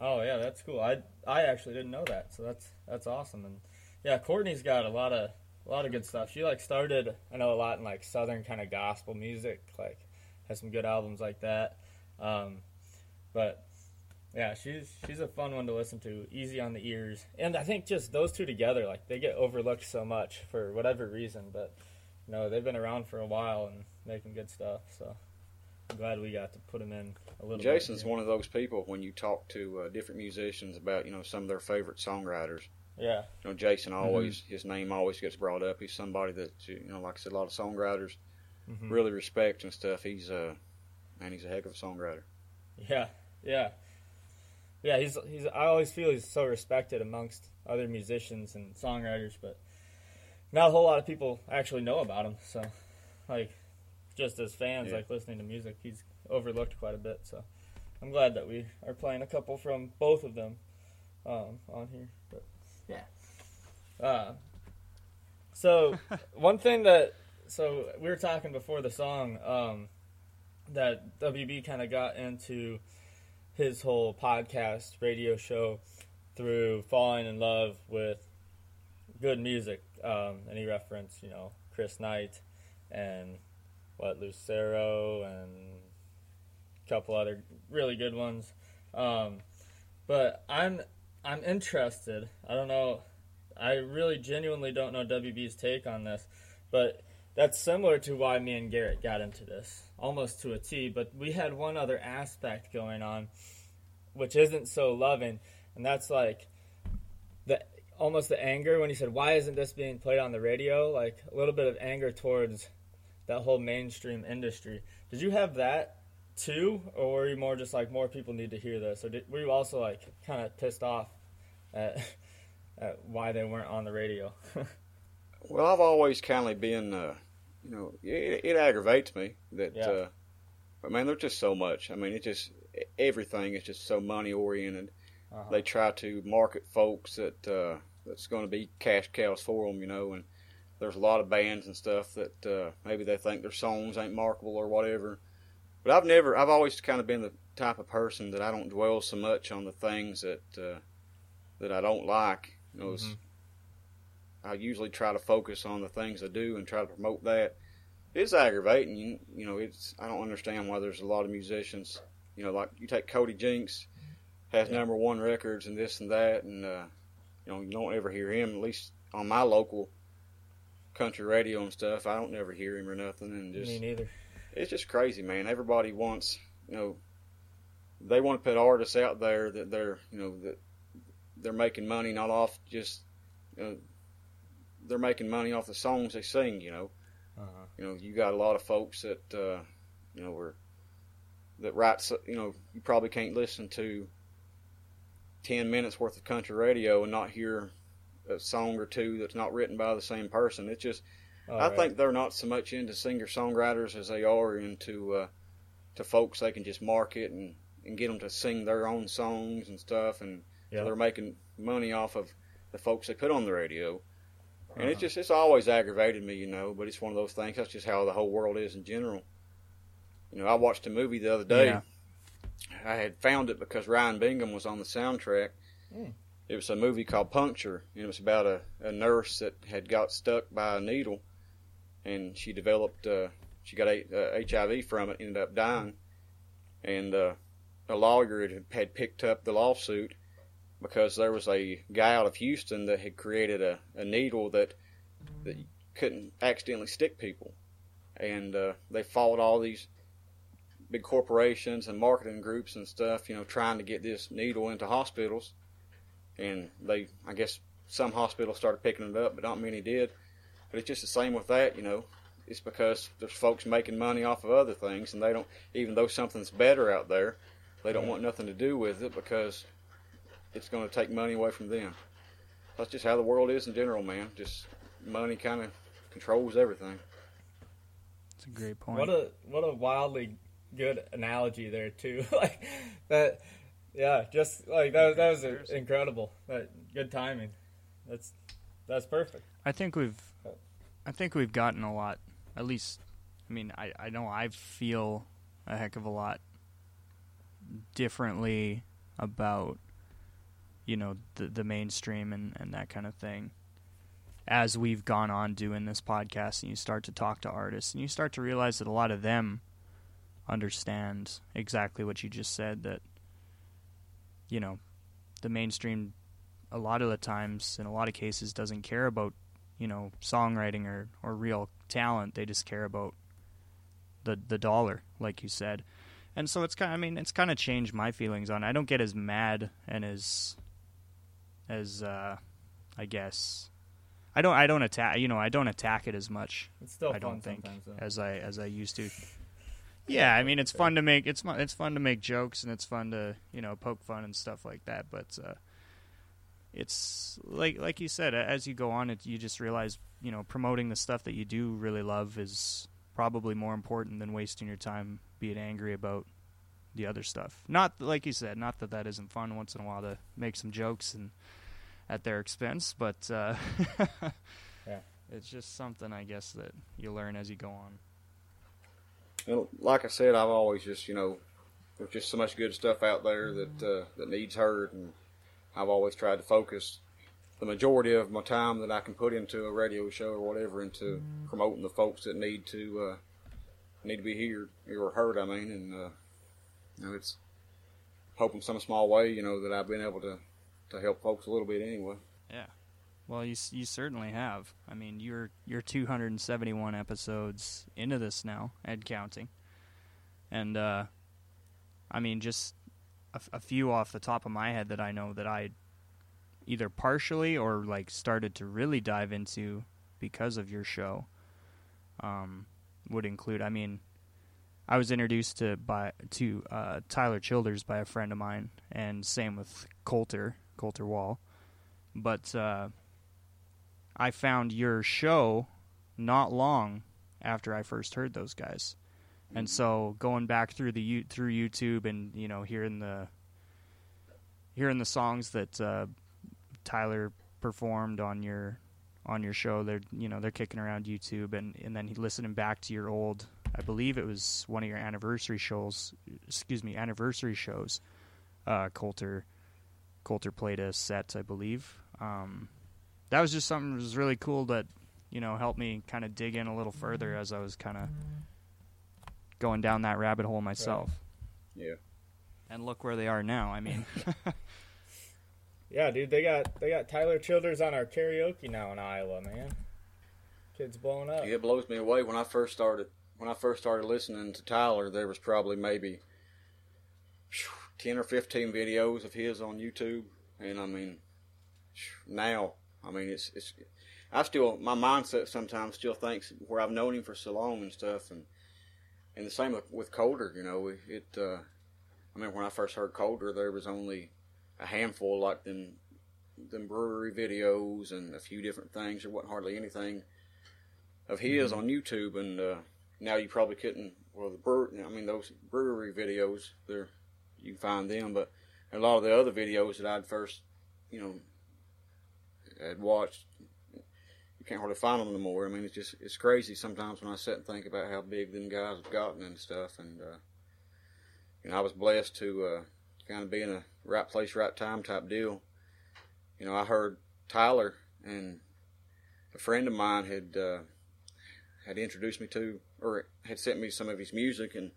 S6: Oh yeah, that's cool. I I actually didn't know that, so that's that's awesome. And yeah, Courtney's got a lot of a lot of good stuff. She like started I know a lot in like southern kind of gospel music, like has some good albums like that. Um, but yeah, she's she's a fun one to listen to, easy on the ears. And I think just those two together, like they get overlooked so much for whatever reason, but you know they've been around for a while and making good stuff. So I'm glad we got to put him in a little.
S2: Jason's one of those people when you talk to uh, different musicians about you know some of their favorite songwriters.
S6: Yeah.
S2: You know, Jason always his name always gets brought up. He's somebody that you know, like I said, a lot of songwriters
S6: Mhm.
S2: really respect and stuff. He's uh, man, he's a heck of a songwriter.
S6: Yeah, yeah, yeah. He's he's. I always feel he's so respected amongst other musicians and songwriters, but not a whole lot of people actually know about him. So, like, just as fans,
S2: Yeah.
S6: like listening to music, he's overlooked quite a bit. So, I'm glad that we are playing a couple from both of them um, on here. But yeah. Uh, so *laughs* one thing that so we were talking before the song um, that WB kind of got into his whole podcast radio show through falling in love with good music, um, and he referenced you know Chris Knight and what Lucero and a couple other really good ones. Um, but I'm I'm interested. I don't know. I really genuinely don't know WB's take on this, but that's similar to why me and Garrett got into this, almost to a T. But we had one other aspect going on, which isn't so loving, and that's like the almost the anger when he said, "Why isn't this being played on the radio?" Like a little bit of anger towards that whole mainstream industry. Did you have that too, or were you more just like more people need to hear this, or did, were you also like kind of pissed off at, *laughs* at why they weren't on the radio? *laughs*
S2: Well, I've always kind of been, uh, you know, it, it aggravates me that,
S6: Yeah.
S2: uh, but man, there's just so much. I mean, it just everything is just so money oriented.
S6: Uh-huh.
S2: They try to market folks that uh, that's going to be cash cows for them, you know, and there's a lot of bands and stuff that uh, maybe they think their songs ain't marketable or whatever. But I've never, I've always kind of been the type of person that I don't dwell so much on the things that uh, that I don't like. You know,
S6: Mhm.
S2: I usually try to focus on the things I do and try to promote that. It's aggravating, you, you know. It's I don't understand why there's a lot of musicians, you know, like you take Cody Jinks, has
S6: Yeah.
S2: number one records and this and that, and uh, you know you don't ever hear him. At least on my local country radio and stuff, I don't never hear him or nothing. And just
S6: Me neither.
S2: it's just crazy, man. Everybody wants, you know, they want to put artists out there that they're, you know, that they're making money not off just, you know, they're making money off the songs they sing. You know,
S6: Uh-huh.
S2: you know, you got a lot of folks that, uh, you know, were that write, so- you know, you probably can't listen to ten minutes worth of country radio and not hear a song or two that's not written by the same person. It's just
S6: All
S2: I
S6: right.
S2: think they're not so much into singer songwriters as they are into uh, to folks they can just market and and get them to sing their own songs and stuff, and
S6: Yeah.
S2: so they're making money off of the folks they put on the radio. And
S6: Uh-huh.
S2: it's just it's always aggravated me, you know. But it's one of those things. That's just how the whole world is in general. You know, I watched a movie the other day.
S5: Yeah.
S2: I had found it because Ryan Bingham was on the soundtrack.
S6: Hmm.
S2: It was a movie called Puncture, and it was about a, a nurse that had got stuck by a needle, and she developed uh, she got a, uh, HIV from it, ended up dying, and uh, a lawyer had, had picked up the lawsuit because there was a guy out of Houston that had created a, a needle that that couldn't accidentally stick people, and uh, they fought all these big corporations and marketing groups and stuff, you know, trying to get this needle into hospitals. And they, I guess, some hospitals started picking it up, but not many did. But it's just the same with that, you know. It's because there's folks making money off of other things, and they don't, even though something's better out there, they don't want nothing to do with it because it's going to take money away from them. That's just how the world is in general, man. Just money kind of controls everything.
S5: It's a great point.
S6: What a what a wildly good analogy there too. *laughs* like that, yeah. Just like that. That was
S5: Comparison.
S6: incredible. That good timing. That's that's perfect.
S5: I think we've, oh. I think we've gotten a lot. At least, I mean, I I know I feel a heck of a lot differently about, you know, the the mainstream and and that kind of thing. As we've gone on doing this podcast, and you start to talk to artists, and you start to realize that a lot of them understand exactly what you just said. That, you know, the mainstream a lot of the times in a lot of cases doesn't care about you know songwriting or, or real talent they just care about the the dollar like you said and so it's kind of, I mean it's kind of changed my feelings on it. I don't get as mad and as as uh I guess I don't I don't attack you know I don't attack it as much
S6: It's still
S5: I
S6: fun
S5: don't think
S6: sometimes.
S5: As I as I used to. Yeah, I mean it's fun to make it's it's fun to make jokes and it's fun to you know poke fun and stuff like that. But uh, it's like like you said, as you go on, it, you just realize you know promoting the stuff that you do really love is probably more important than wasting your time being angry about the other stuff. Not like you said, not that that isn't fun once in a while to make some jokes and at their expense, but uh, *laughs*
S6: Yeah.
S2: It's just something I guess that you learn as you go on.
S8: And like I said, I've always just you know, there's just so much good stuff out there that uh, that needs heard, and I've always tried to focus the majority of my time that I can put into a radio show or whatever into promoting the folks that need to uh, need to be heard or heard. I mean, and uh, you know, it's hoping some small way, you know, that I've been able to to help folks a little bit anyway.
S5: Well, you you certainly have. I mean, you're you're 271 episodes into this now and counting, and uh, I mean, just a few off the top of my head that I know that I either partially or like started to really dive into because of your show. Um, would include. I mean, I was introduced to by to uh, Tyler Childers by a friend of mine, and same with Colter Colter Wall, but. Uh, I found your show not long after I first heard those guys, and so going back through the through YouTube and you know hearing the hearing the songs that uh, Tyler performed on your on your show, they're you know they're kicking around YouTube and and then listening back to your old, I believe it was one of your anniversary shows, excuse me, anniversary shows. Uh, Colter Colter played a set, I believe. Um, that was just something that was really cool that you know helped me kind of dig in a little further mm-hmm. as I was kind of going down that rabbit hole myself.
S8: Yeah.
S5: And look where they are now. I mean, *laughs* *laughs*
S6: Yeah, dude, they got they got Tyler Childers on our karaoke now in Iowa, man. Kids blowing up.
S8: It blows me away when I first started when I first started listening to Tyler. There was probably maybe ten or fifteen videos of his on YouTube, and I mean, now I mean it's it's I still my mindset sometimes still thinks where I've known him for so long and stuff, and and the same with, with Colter. You know, it. Uh, I mean, when I first heard Colter, there was only a handful like them them brewery videos and a few different things. There wasn't hardly anything of his on YouTube, and uh, now you probably couldn't
S2: well, the brewer, I mean, those brewery videos, they're you can find them, but a lot of the other videos that I'd first, you know, had watched, you can't hardly find them anymore. I mean, it's just it's crazy sometimes when I sit and think about how big them guys have gotten and stuff, and uh, you know, I was blessed to uh, kind of be in a right place, right time type deal. You know, I heard Tyler and a friend of mine had uh, had introduced me to or had sent me some of his music and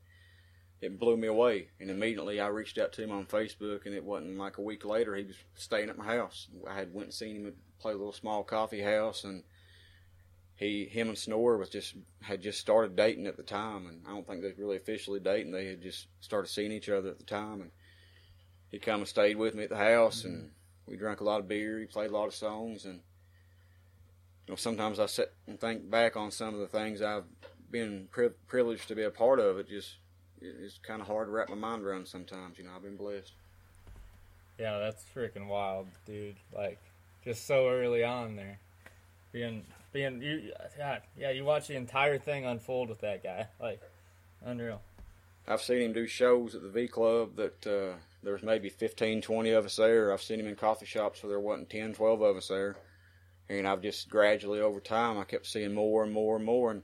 S2: it blew me away. And immediately I reached out to him on Facebook, and it wasn't like a week later he was staying at my house. I had went and seen him play a little small coffee house, and he, him and Senora was just had just started dating at the time, and I don't think they was really officially dating. They had just started seeing each other at the time, and he come and stayed with me at the house, and we drank a lot of beer. He played a lot of songs, and you know sometimes I sit and think back on some of the things I've been pri- privileged to be a part of. It just it's kind of hard to wrap my mind around sometimes. You know, I've been blessed.
S6: Yeah, that's freaking wild, dude. Like, just so early on there, being being you, yeah, yeah. You watch the entire thing unfold with that guy, *laughs* like, unreal.
S2: I've seen him do shows at the V Club that uh, there was maybe 15, 20 of us there. I've seen him in coffee shops where there wasn't 10, 12 of us there. And I've just gradually over time, I kept seeing more and more and more. And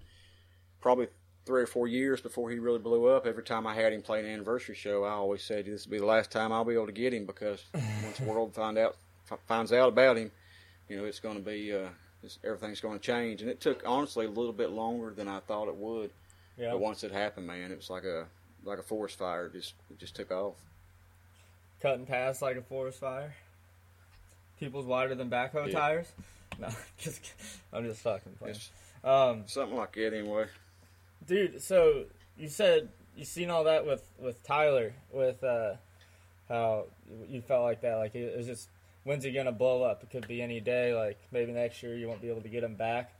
S2: probably three or four years before he really blew up, every time I had him play an anniversary show, I always said this will be the last time I'll be able to get him because once the world find out finds out about him, you know, it's going to be uh, it's, everything's going to change. And it took honestly a little bit longer than I thought it would.
S6: Yeah.
S2: But once it happened, man, it was like a like a forest fire. It just it just took off.
S6: Cutting past like a forest fire. People's wider than backhoe
S2: Yeah.
S6: tires. *laughs* No, just I'm just fucking playing. Um,
S2: something like that anyway.
S6: dude, so you said you seen all that with with Tyler with uh, how you felt like that. Like it was just when's he gonna blow up? It could be any day. Like maybe next year you won't be able to get him back.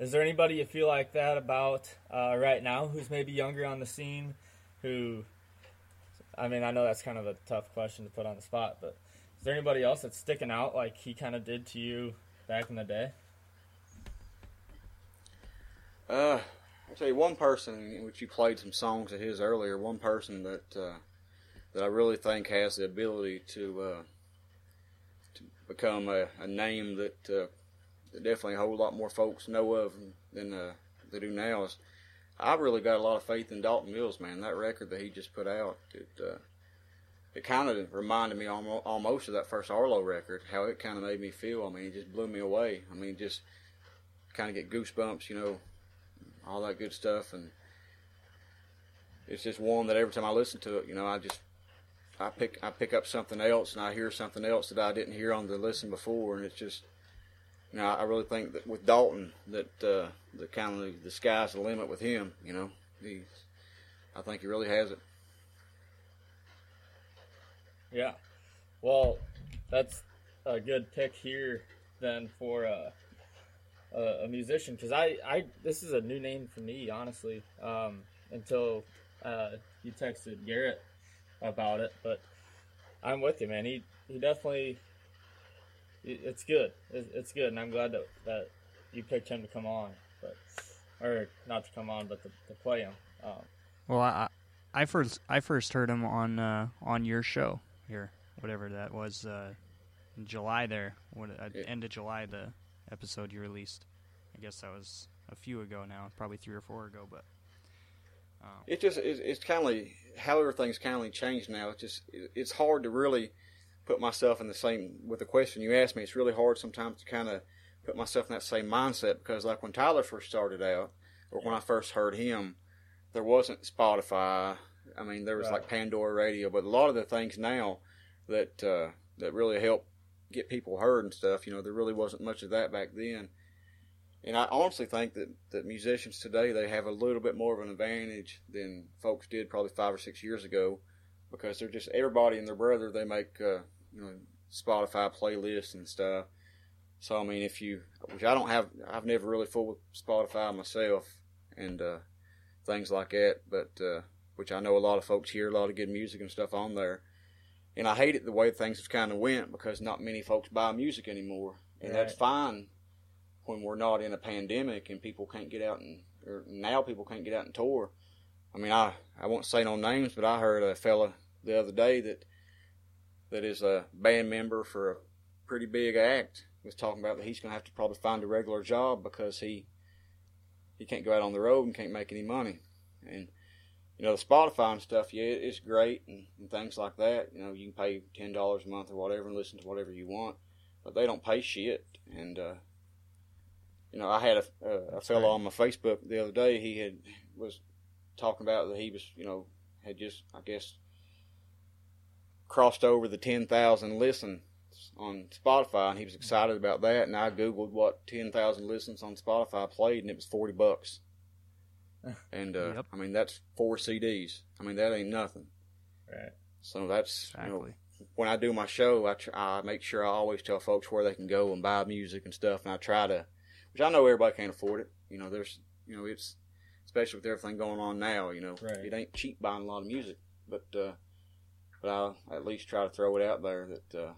S6: Is there anybody you feel like that about uh, right now who's maybe younger on the scene? Who, I mean, I know that's kind of a tough question to put on the spot, but is there anybody else that's sticking out like he kind of did to you back in the day?
S2: Uh, I'll tell you one person in which you played some songs of his earlier. One person that uh, that I really think has the ability to uh, become a, a name that, uh, that definitely a whole lot more folks know of than uh, they do now. Is I really got a lot of faith in Dalton Mills, man. That record that he just put out, it uh, it kind of reminded me almost, of that first Arlo record. How it kind of made me feel. I mean, it just blew me away. I mean, just kind of get goosebumps, you know, all that good stuff, and it's just one that every time I listen to it, you know, I just I pick I pick up something else and I hear something else that I didn't hear on the listen before, and it's just you know I really think that with Dalton that uh, the kind of the sky's the limit with him. You know, he I think he really has it.
S6: Yeah. Well, that's a good pick here then for uh, a, a musician because I, I this is a new name for me honestly um, until uh, you texted Garrett about it, but I'm with you, man. He he definitely it's good. It's, it's good, and I'm glad that that you picked him to come on, but or not to come on, but to, to play him. Um,
S5: Well, I I first I first heard him on uh, on your show here, whatever that was, uh, in July. There, what uh,
S2: Yeah.
S5: end of July, the episode you released. I guess that was a few ago now, probably three or four ago. But
S2: It just it's, it's kind of how everything's kind of changed now. It's just it- it's hard to really put myself in the same with the question you asked me. It's really hard sometimes to kind of put myself in that same mindset because like when Tyler first started out, or when I first heard him, there wasn't Spotify. I mean, there was
S6: Right.
S2: like Pandora Radio, but a lot of the things now that uh, that really help get people heard and stuff. You know, there really wasn't much of that back then. And I honestly think that, that musicians today they have a little bit more of an advantage than folks did probably five or six years ago, because they're just everybody and their brother they make uh, you know Spotify playlists and stuff. So I mean, if you which I don't have, I've never really fooled with Spotify myself and uh, things like that, but uh, which I know a lot of folks hear a lot of good music and stuff on there. And I hate it the way things have kind of went because not many folks buy music anymore, and that's fine when we're not in a pandemic and people can't get out and or now people can't get out and tour. I mean, I I won't say no names, but I heard a fella the other day that that is a band member for a pretty big act was talking about that he's going to have to probably find a regular job because he he can't go out on the road and can't make any money. And you know, the Spotify and stuff, yeah, it's great and, and things like that. You know, you can pay ten dollars a month or whatever and listen to whatever you want, but they don't pay shit. And uh, you know, I had a, a, a fellow on my Facebook the other day. He had was talking about that he was, you know, had just, I guess, crossed over the ten thousand listens on Spotify, and he was excited about that. And I googled what ten thousand listens on Spotify played, and it was forty bucks. *laughs* And uh,
S5: Yep.
S2: I mean, that's four CDs. I mean, that ain't nothing.
S6: Right.
S2: So that's you know,
S5: Exactly.
S2: when I do my show, I, tr- I make sure I always tell folks where they can go and buy music and stuff, and I try to, which I know everybody can't afford it. You know, there's, you know, it's especially with everything going on now. You know,
S6: Right.
S2: it ain't cheap buying a lot of music, but uh, but I'll at least try to throw it out there that uh,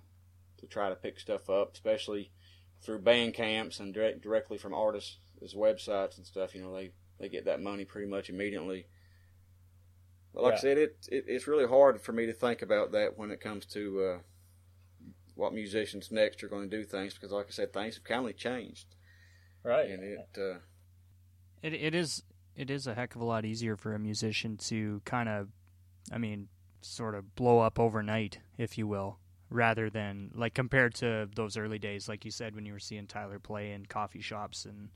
S2: to try to pick stuff up, especially through band camps and direct, directly from artists' websites and stuff. You know, they they get that money pretty much immediately. But like I said, it, it it's really hard for me to think about that when it comes to uh, what musicians next are going to do things because, like I said, things have kind of changed,
S6: Right.
S2: and it uh,
S5: It it is it is a heck of a lot easier for a musician to kind of, I mean, sort of blow up overnight, if you will, rather than like compared to those early days, like you said, when you were seeing Tyler play in coffee shops and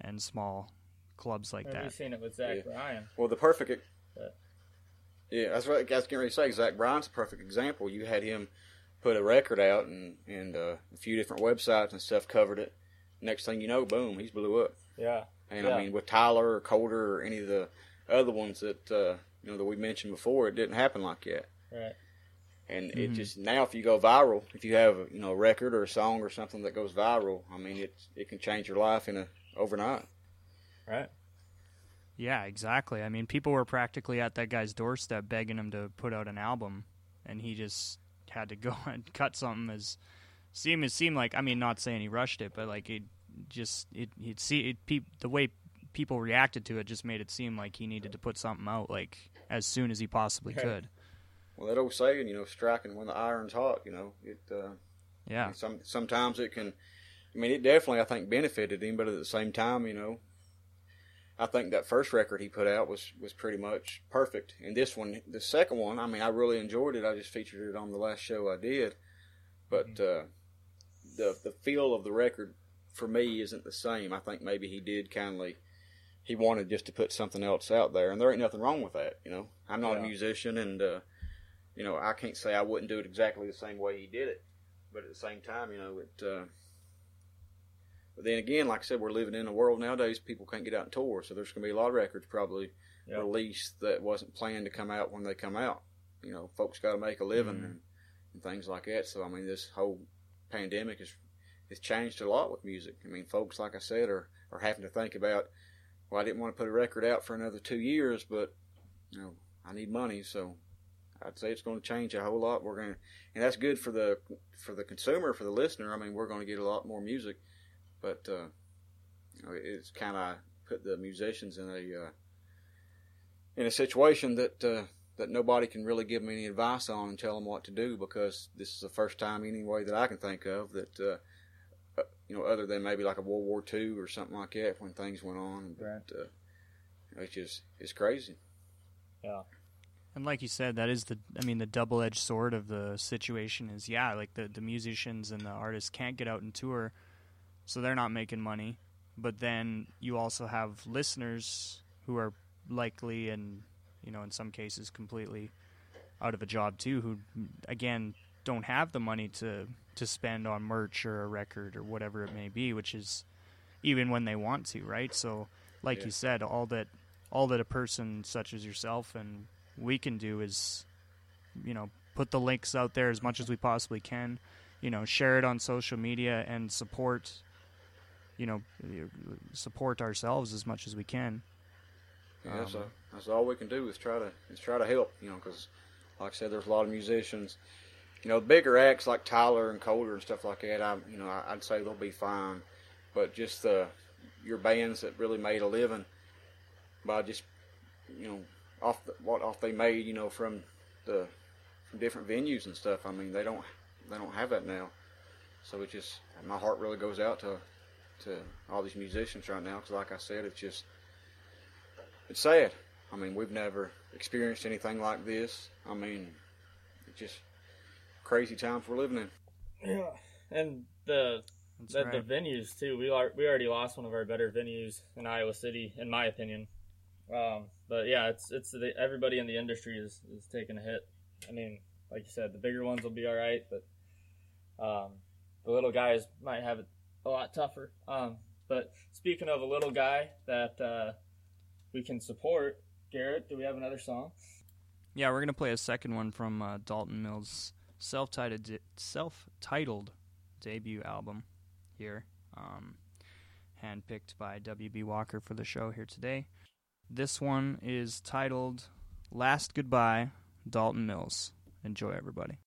S5: and small clubs like
S6: Have you
S5: that.
S6: seen it with Zach
S2: Yeah.
S6: Bryan?
S2: well, the perfect.
S6: Yeah.
S2: Yeah, that's what I was getting ready to say. Zach Bryan's a perfect example. You had him put a record out, and and uh, a few different websites and stuff covered it. Next thing you know, boom, he's blew up.
S6: Yeah.
S2: And
S6: Yeah.
S2: I mean, with Tyler or Colter or any of the other ones that uh, you know that we mentioned before, it didn't happen like that.
S6: Right.
S2: And it
S5: Mhm.
S2: just now, if you go viral, if you have you know a record or a song or something that goes viral, I mean, it it can change your life in a overnight.
S6: Right.
S5: Yeah, exactly. I mean, people were practically at that guy's doorstep begging him to put out an album, and he just had to go *laughs* and cut something. As seem it seemed like, I mean, not saying he rushed it, but like it just it he'd see it. Pe- the way people reacted to it just made it seem like he needed to put something out like as soon as he possibly
S6: Right.
S5: could.
S2: Well, that old saying, you know, striking when the iron's hot. You know, it. Uh,
S5: Yeah,
S2: Some sometimes it can. I mean, it definitely I think benefited him, but at the same time, you know, I think that first record he put out was was pretty much perfect. And this one, the second one, I mean, I really enjoyed it. I just featured it on the last show I did, but uh, the the feel of the record for me isn't the same. I think maybe he did kindly. He wanted just to put something else out there, and there ain't nothing wrong with that. You know, I'm not
S6: Yeah.
S2: a musician, and uh, you know, I can't say I wouldn't do it exactly the same way he did it but at the same time, you know, it. Uh, but then again, like I said, we're living in a world nowadays. People can't get out and tour, so there's going to be a lot of records probably
S6: Yep.
S2: released that wasn't planned to come out when they come out. You know, folks got to make a living
S5: Mhm.
S2: and, and things like that. So I mean, this whole pandemic has has changed a lot with music. I mean, folks, like I said, are are having to think about. Well, I didn't want to put a record out for another two years, but you know, I need money, so I'd say it's going to change a whole lot. We're going to, and that's good for the for the consumer, for the listener. I mean, we're going to get a lot more music, but uh, you know, it's kind of put the musicians in a uh, in a situation that uh, that nobody can really give them any advice on and tell them what to do because this is the first time anyway that I can think of that. Uh, you know, other than maybe like a World War II or something like that, when things went on,
S6: Right.
S2: but, uh, it's just it's crazy. Yeah.
S5: And like you said, that is the I mean the double edged sword of the situation is yeah, like the the musicians and the artists can't get out and tour, so they're not making money. But then you also have listeners who are likely and you know in some cases completely out of a job too, who again don't have the money to to spend on merch or a record or whatever it may be, which is even when they want to, right? So like
S2: Yeah.
S5: you said, all that all that a person such as yourself and we can do is you know put the links out there as much as we possibly can you know share it on social media and support you know support ourselves as much as we can
S2: Yeah,
S5: Um,
S2: so that's all we can do is try to is try to help. You know, because like I said, there's a lot of musicians. You know, bigger acts like Tyler and Colter and stuff like that. I, you know, I, I'd say they'll be fine. But just the your bands that really made a living by just you know
S8: off the, what off they made, you know, from the from different venues and stuff. I mean, they don't they don't have that now. So it just my heart really goes out to to all these musicians right now because, like I said, it's just it's sad. I mean, we've never experienced anything like this. I mean, it just crazy times we're living in.
S6: Yeah, and the
S5: That's
S6: the,
S5: right.
S6: the venues too. We are we already lost one of our better venues in Iowa City, in my opinion. Um, but yeah, it's it's the, everybody in the industry is is taking a hit. I mean, like you said, the bigger ones will be all right, but um, the little guys might have it a lot tougher. Um, but speaking of a little guy that uh, we can support, Garrett, do we have another song?
S5: Yeah, we're gonna play a second one from uh, Dalton Mills' self-titled self-titled debut album here, um, handpicked by WB Walker for the show here today. This one is titled "Last Goodbye," Dalton Mills. Enjoy, everybody.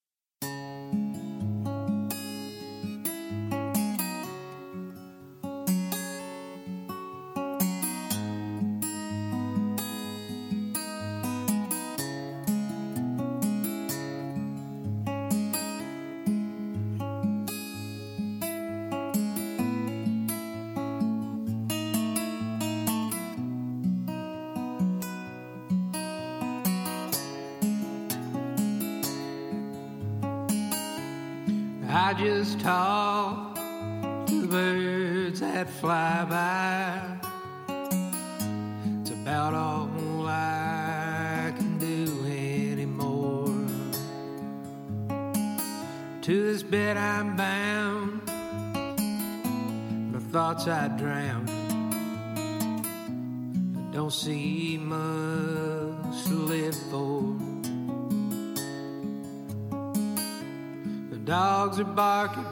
S3: Fly by. It's about all I can do anymore. To this bed I'm bound, my thoughts I drown. I don't see much to live for. The dogs are barking.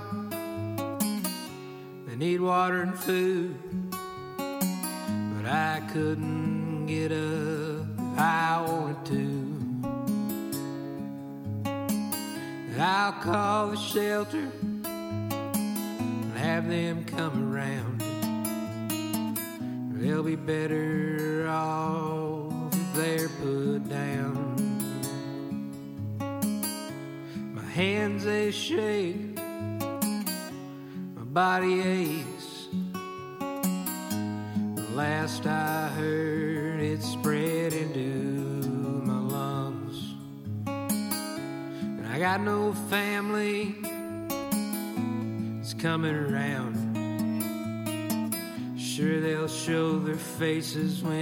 S3: Faces when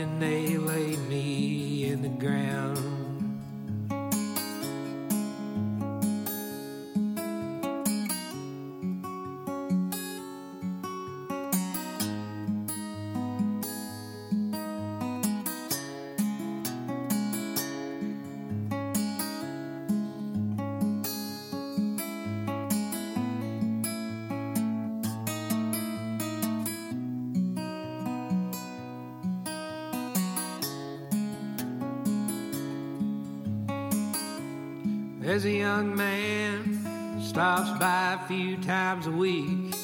S3: There's a young man stops by a few times a week.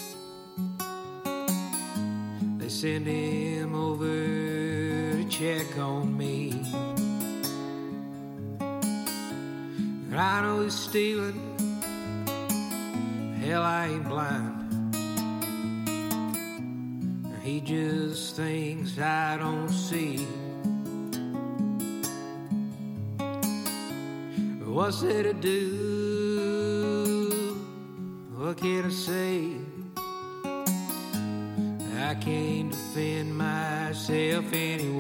S3: They send him over to check on me. I know he's stealing. Hell, I ain't blind. He just thinks I don't see. There to do? What can I say? I can't defend myself anyway.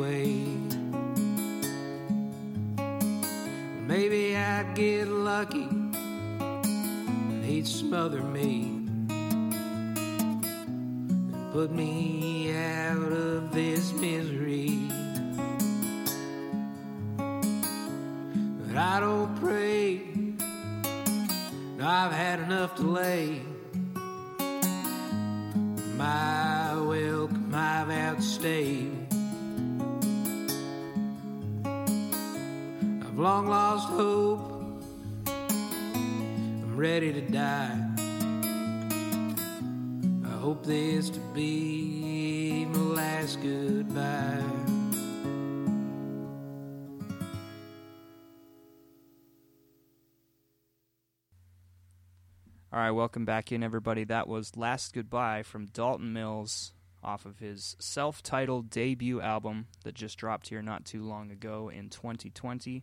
S3: Welcome
S5: back in, everybody. That was Last Goodbye from Dalton Mills off of his self titled debut album that just dropped here not too long ago in 2020.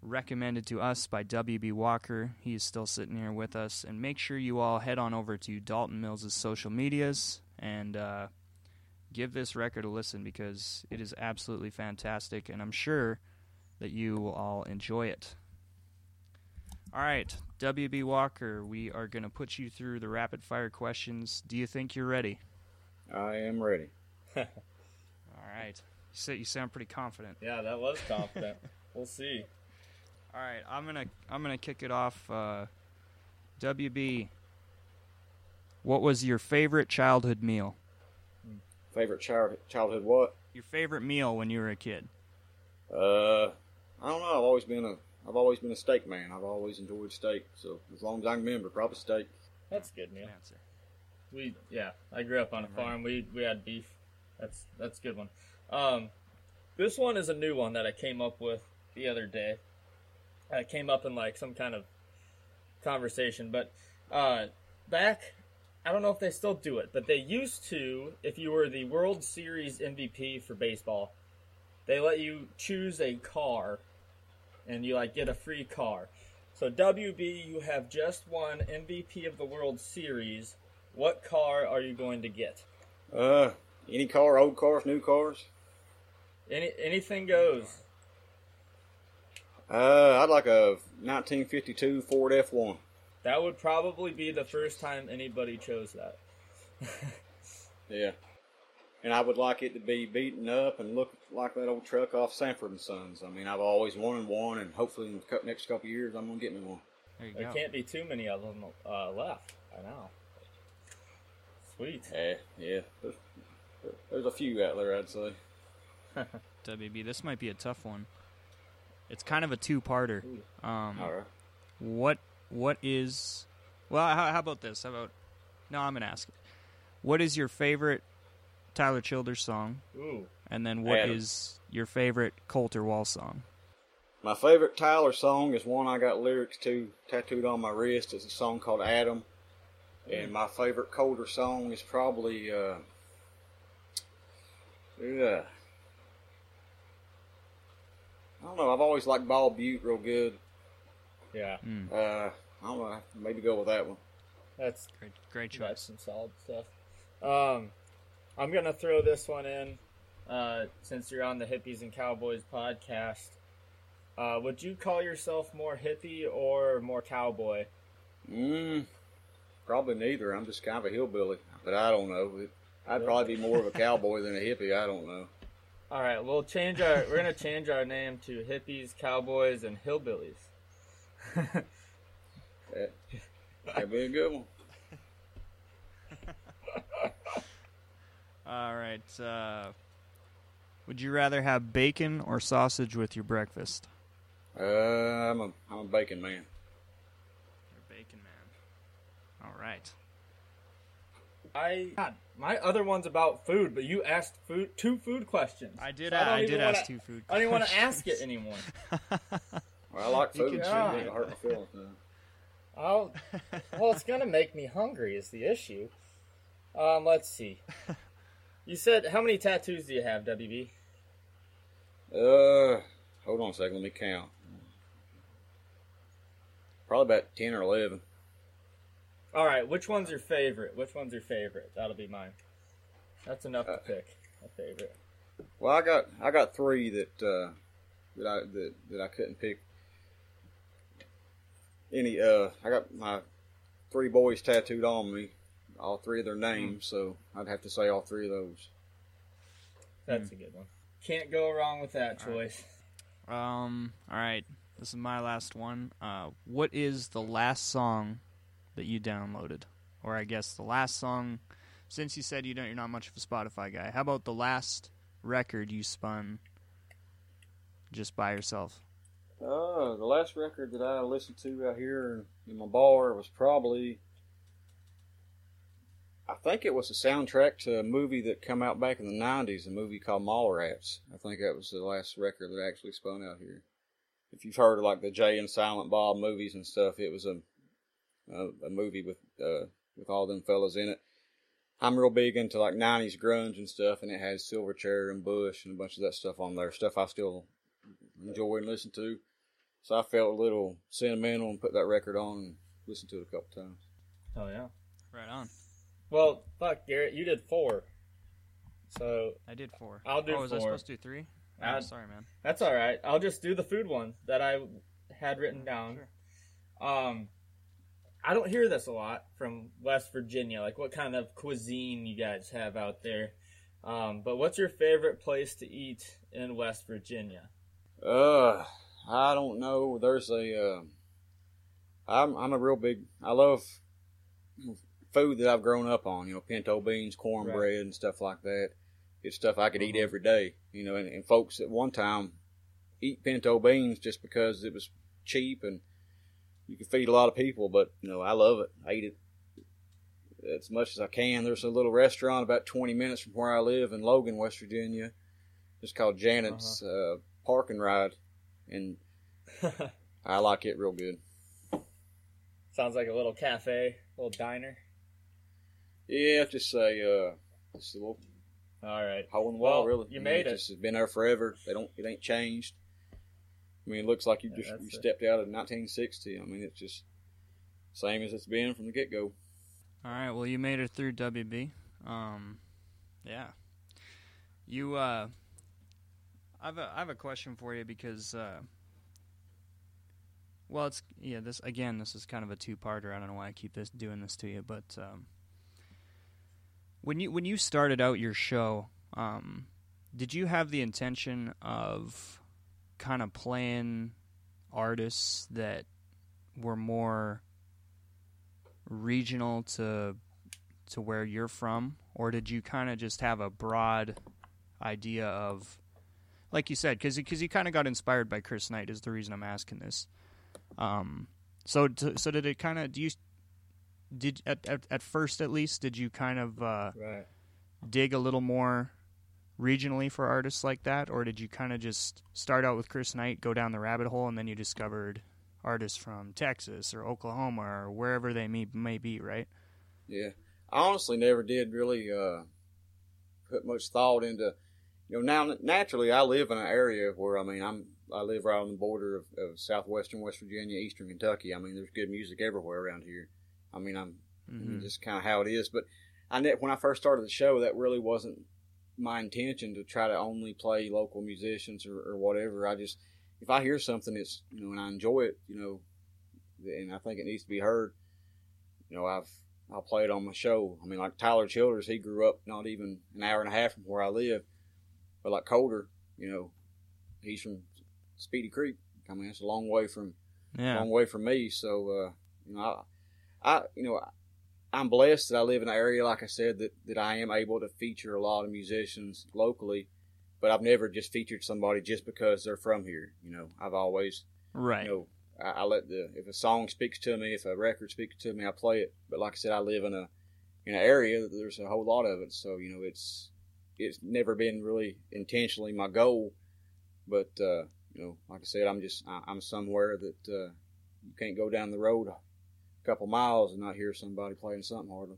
S5: Recommended to us by W.B. Walker. He is still sitting here with us. And make sure you all head on over to Dalton Mills' social medias and uh, give this record a listen because it is absolutely fantastic. And I'm sure that you will all enjoy it. All right, WB Walker, we are going to put you through the rapid fire questions. Do you think you're ready?
S2: I am ready. *laughs*
S5: All right. You, you sound pretty confident.
S6: Yeah, that was confident. *laughs* we'll see.
S5: All right, I'm gonna I'm gonna kick it off. Uh, WB, what was your favorite childhood meal?
S2: Favorite child, childhood what?
S5: Your favorite meal when you were a kid?
S2: Uh, I don't know. I've always been a I've always been a steak man. I've always enjoyed steak. So as long as I can remember, probably steak.
S6: That's good, meal.
S5: Good answer.
S6: We yeah, I grew up on a farm. We we had beef. That's that's a good one. Um, this one is a new one that I came up with the other day. I came up in like some kind of conversation, but uh, back I don't know if they still do it, but they used to. If you were the World Series MVP for baseball, they let you choose a car, and you like get a free car. So WB, you have just won MVP of the World Series. What car are you going to get?
S2: Uh, any car, old cars, new cars.
S6: Any anything goes.
S2: Uh, I'd like a 1952 Ford F1.
S6: That would probably be the first time anybody chose that. *laughs*
S2: Yeah. And I would like it to be beaten up and look like that old truck off Sanford and Sons. I mean, I've always wanted one, and hopefully in the next couple of years, I'm gonna get me one.
S5: There you
S6: There
S5: go.
S6: can't be too many of them uh, left. I know. Sweet.
S2: Yeah, yeah. There's, there's a few out there, I'd say. *laughs*
S5: WB, this might be a tough one. It's kind of a two-parter. Um,
S2: All right.
S5: What what is well? How, how about this? How about no? I'm gonna ask. What is your favorite Tyler Childers song?
S6: Ooh.
S5: And then what is
S2: Adam.
S5: your favorite Colter Wall song?
S2: My favorite Tyler song is one I got lyrics to tattooed on my wrist. It's a song called Adam. And my favorite Colter song is probably uh yeah. I don't know. I've always liked Bald Butte real good.
S6: Yeah.
S2: Uh, I don't know. Maybe go with that one.
S6: That's
S5: Great, great
S6: that's
S5: choice.
S6: some solid stuff. Um, I'm gonna throw this one in, uh, since you're on the Hippies and Cowboys podcast. Uh, would you call yourself more hippie or more cowboy?
S2: Mm, probably neither. I'm just kind of a hillbilly, but I don't know. It, I'd probably be more of a *laughs* cowboy than a hippie. I don't know.
S6: All right, we'll change our. We're gonna change our name to hippies, cowboys, and hillbillies.
S2: That, *laughs* that'd be a good one. *laughs*
S5: All right. Uh, would you rather have bacon or sausage with your breakfast?
S2: Uh, I'm a I'm a bacon man.
S5: You're a bacon man. All right.
S6: I God, my other one's about food, but you asked food two food questions.
S5: I did.
S6: So
S5: a-
S6: don't
S5: I
S6: even
S5: did
S6: wanna-
S5: ask two food. Questions.
S6: I don't even want to ask it anymore. *laughs*
S2: Well, I like
S5: You
S2: food.
S5: can
S2: so
S6: try.
S2: it hurt my feelings. no.
S6: I'll, well, it's gonna make me hungry. Is the issue? Um, let's see. *laughs* You said how many tattoos do you have, WB?
S2: Uh, hold on a second. Let me count. Probably about ten or eleven.
S6: All right, which one's your favorite? Which one's your favorite? That'll be mine. That's enough to
S2: Uh,
S6: pick a favorite.
S2: Well, I got I got three that uh, that I that, that I couldn't pick. Any uh, I got my three boys tattooed on me, all three of their names, so I'd have to say all three of those.
S6: That's a good one. Can't go wrong with that choice.
S5: Um. All right. This is my last one. Uh, what is the last song that you downloaded, or I guess the last song? Since you said you don't, you're not much of a Spotify guy. How about the last record you spun just by yourself?
S2: Uh, the last record that I listened to out here in my bar was probably, I think it was the soundtrack to a movie that come out back in the '90s, a movie called Mallrats. I think that was the last record that actually spun out here. If you've heard of like the Jay and Silent Bob movies and stuff, it was a uh, a movie with uh, with all them fellas in it. I'm real big into like '90s grunge and stuff, and it has Silverchair and Bush and a bunch of that stuff on there. Stuff I still enjoy and listen to. So I felt a little sentimental and put that record on and listened to it a couple times.
S6: Oh yeah.
S5: Right on.
S6: Well, fuck, Garrett, you did four. So
S5: I did four.
S6: I'll do
S5: oh, was I supposed to do three? Oh,
S6: I'd-
S5: sorry, man.
S6: that's all right. I'll just do the food one that I had written down. Um, I don't hear this a lot from West Virginia. Like, what kind of cuisine you guys have out there? Um, but what's your favorite place to eat in West Virginia?
S2: Uh, I don't know. There's a. Uh, I'm I'm a real big. I love food that I've grown up on. You know, pinto beans, cornbread, and stuff like that. It's stuff I could eat
S6: Mhm.
S2: every day. You know, and, and folks at one time eat pinto beans just because it was cheap and you could feed a lot of people. But you know, I love it. I eat it as much as I can. There's a little restaurant about 20 minutes from where I live in Logan, West Virginia. It's called Janet's uh, Park and Ride, and *laughs* I like it real good.
S6: Sounds like a little cafe, little diner.
S2: Yeah, i just say uh, just a little
S6: All right.
S2: hole in the wall.
S6: Well,
S2: really,
S6: you
S2: I mean,
S6: made it.
S2: Just has been there forever. They don't. It ain't changed. I mean, it looks like you
S6: Yeah,
S2: just you
S6: it.
S2: stepped out of 1960. I mean, it's just same as it's been from the get go.
S5: All right. Well, you made it through WB. Um, yeah. You. Uh, I've a, I have a question for you because. Uh, well, it's yeah. This again. This is kind of a two-parter. I don't know why I keep this doing this to you, but um, when you when you started out your show, um, did you have the intention of kind of playing artists that were more regional to to where you're from, or did you kind of just have a broad idea of, like you said, because because you kind of got inspired by Chris Knight is the reason I'm asking this. Um, so to, so did it kind of do you did at, at at first at least did you kind of uh,
S6: Right.
S5: dig a little more regionally for artists like that, or did you kind of just start out with Chris Knight, go down the rabbit hole, and then you discovered artists from Texas or Oklahoma or wherever they may, may be, right?
S2: Yeah, I honestly never did really uh, put much thought into. You know, now naturally I live in an area where I mean I'm I live right on the border of, of southwestern West Virginia, eastern Kentucky. I mean, there's good music everywhere around here. I mean, I'm
S5: Mhm.
S2: just kind of how it is. But I ne- when I first started the show, that really wasn't my intention to try to only play local musicians or, or whatever. I just if I hear something that's you know and I enjoy it, you know, and I think it needs to be heard, you know, I've I'll play it on my show. I mean, like Tyler Childers, he grew up not even an hour and a half from where I live, but like Colter, you know, he's from Speedy Creek. I mean, it's a long way from
S5: Yeah.
S2: long way from me. So, uh, you know, I, you know, I'm blessed that I live in an area, like I said, that, that I am able to feature a lot of musicians locally, but I've never just featured somebody just because they're from here. You know, I've always,
S5: Right.
S2: you know, I, I let the, if a song speaks to me, if a record speaks to me, I play it. But like I said, I live in a, in an area that there's a whole lot of it. So, you know, it's, it's never been really intentionally my goal, but, uh, you know, like I said, I'm just I, I'm somewhere that uh, you can't go down the road couple miles and not hear somebody playing something harder.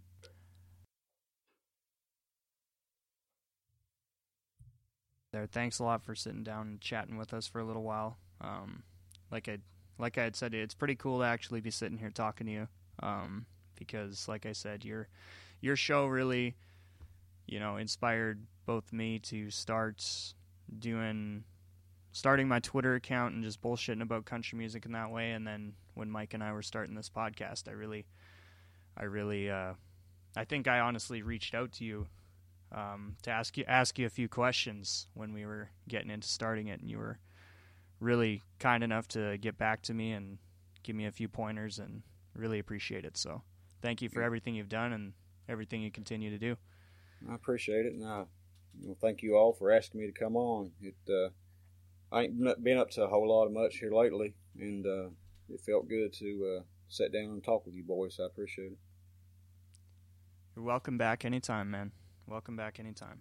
S5: there. Thanks a lot for sitting down and chatting with us for a little while. Um, like I like I had said, it's pretty cool to actually be sitting here talking to you. Um, because like I said, your your show really, you know, inspired both me to start doing starting my Twitter account and just bullshitting about country music in that way. And then when Mike and I were starting this podcast, I really, I really, uh, I think I honestly reached out to you um, to ask you ask you a few questions when we were getting into starting it, and you were really kind enough to get back to me and give me a few pointers, and really appreciate it. So, thank you for everything you've done and everything you continue to do.
S2: I appreciate it, and I you know, thank you all for asking me to come on. It uh, I ain't been up to a whole lot of much here lately, and uh, it felt good to uh, sit down and talk with you boys. I appreciate it.
S5: You're welcome back anytime, man. Welcome back anytime.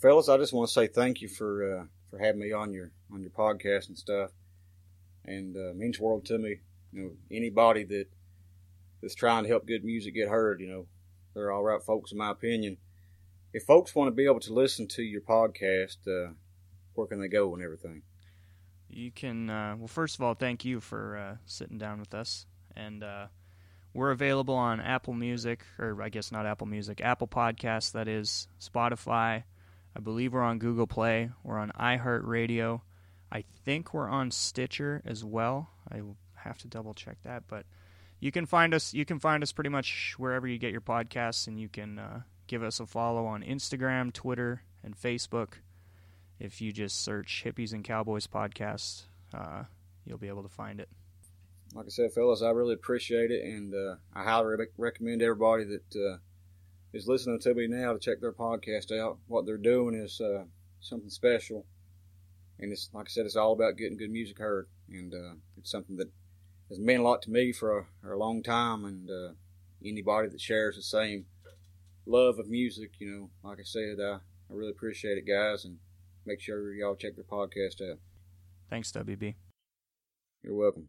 S2: Fellas, I just want to say thank you for uh, for having me on your on your podcast and stuff, and uh, means world to me. You know, anybody that that's trying to help good music get heard, you know, they're all right folks, in my opinion. If folks want to be able to listen to your podcast, uh, where can they go and everything?
S5: You can, uh, well, first of all, thank you for uh, sitting down with us. And uh, we're available on Apple Music, or I guess not Apple Music, Apple Podcasts, that is, Spotify. I believe we're on Google Play. We're on iHeartRadio. I think we're on Stitcher as well. I have to double check that, but you can find us. You can find us pretty much wherever you get your podcasts, and you can uh, give us a follow on Instagram, Twitter, and Facebook. If you just search "Hippies and Cowboys Podcast," uh, you'll be able to find it.
S2: Like I said, fellas, I really appreciate it, and uh, I highly re- recommend everybody that uh, is listening to me now to check their podcast out. What they're doing is uh, something special, and it's like I said, it's all about getting good music heard, and uh, it's something that has meant a lot to me for a, for a long time. And uh, anybody that shares the same love of music, you know, like I said, uh, I really appreciate it, guys, and make sure y'all check their podcast out.
S5: Thanks, WB.
S2: You're welcome.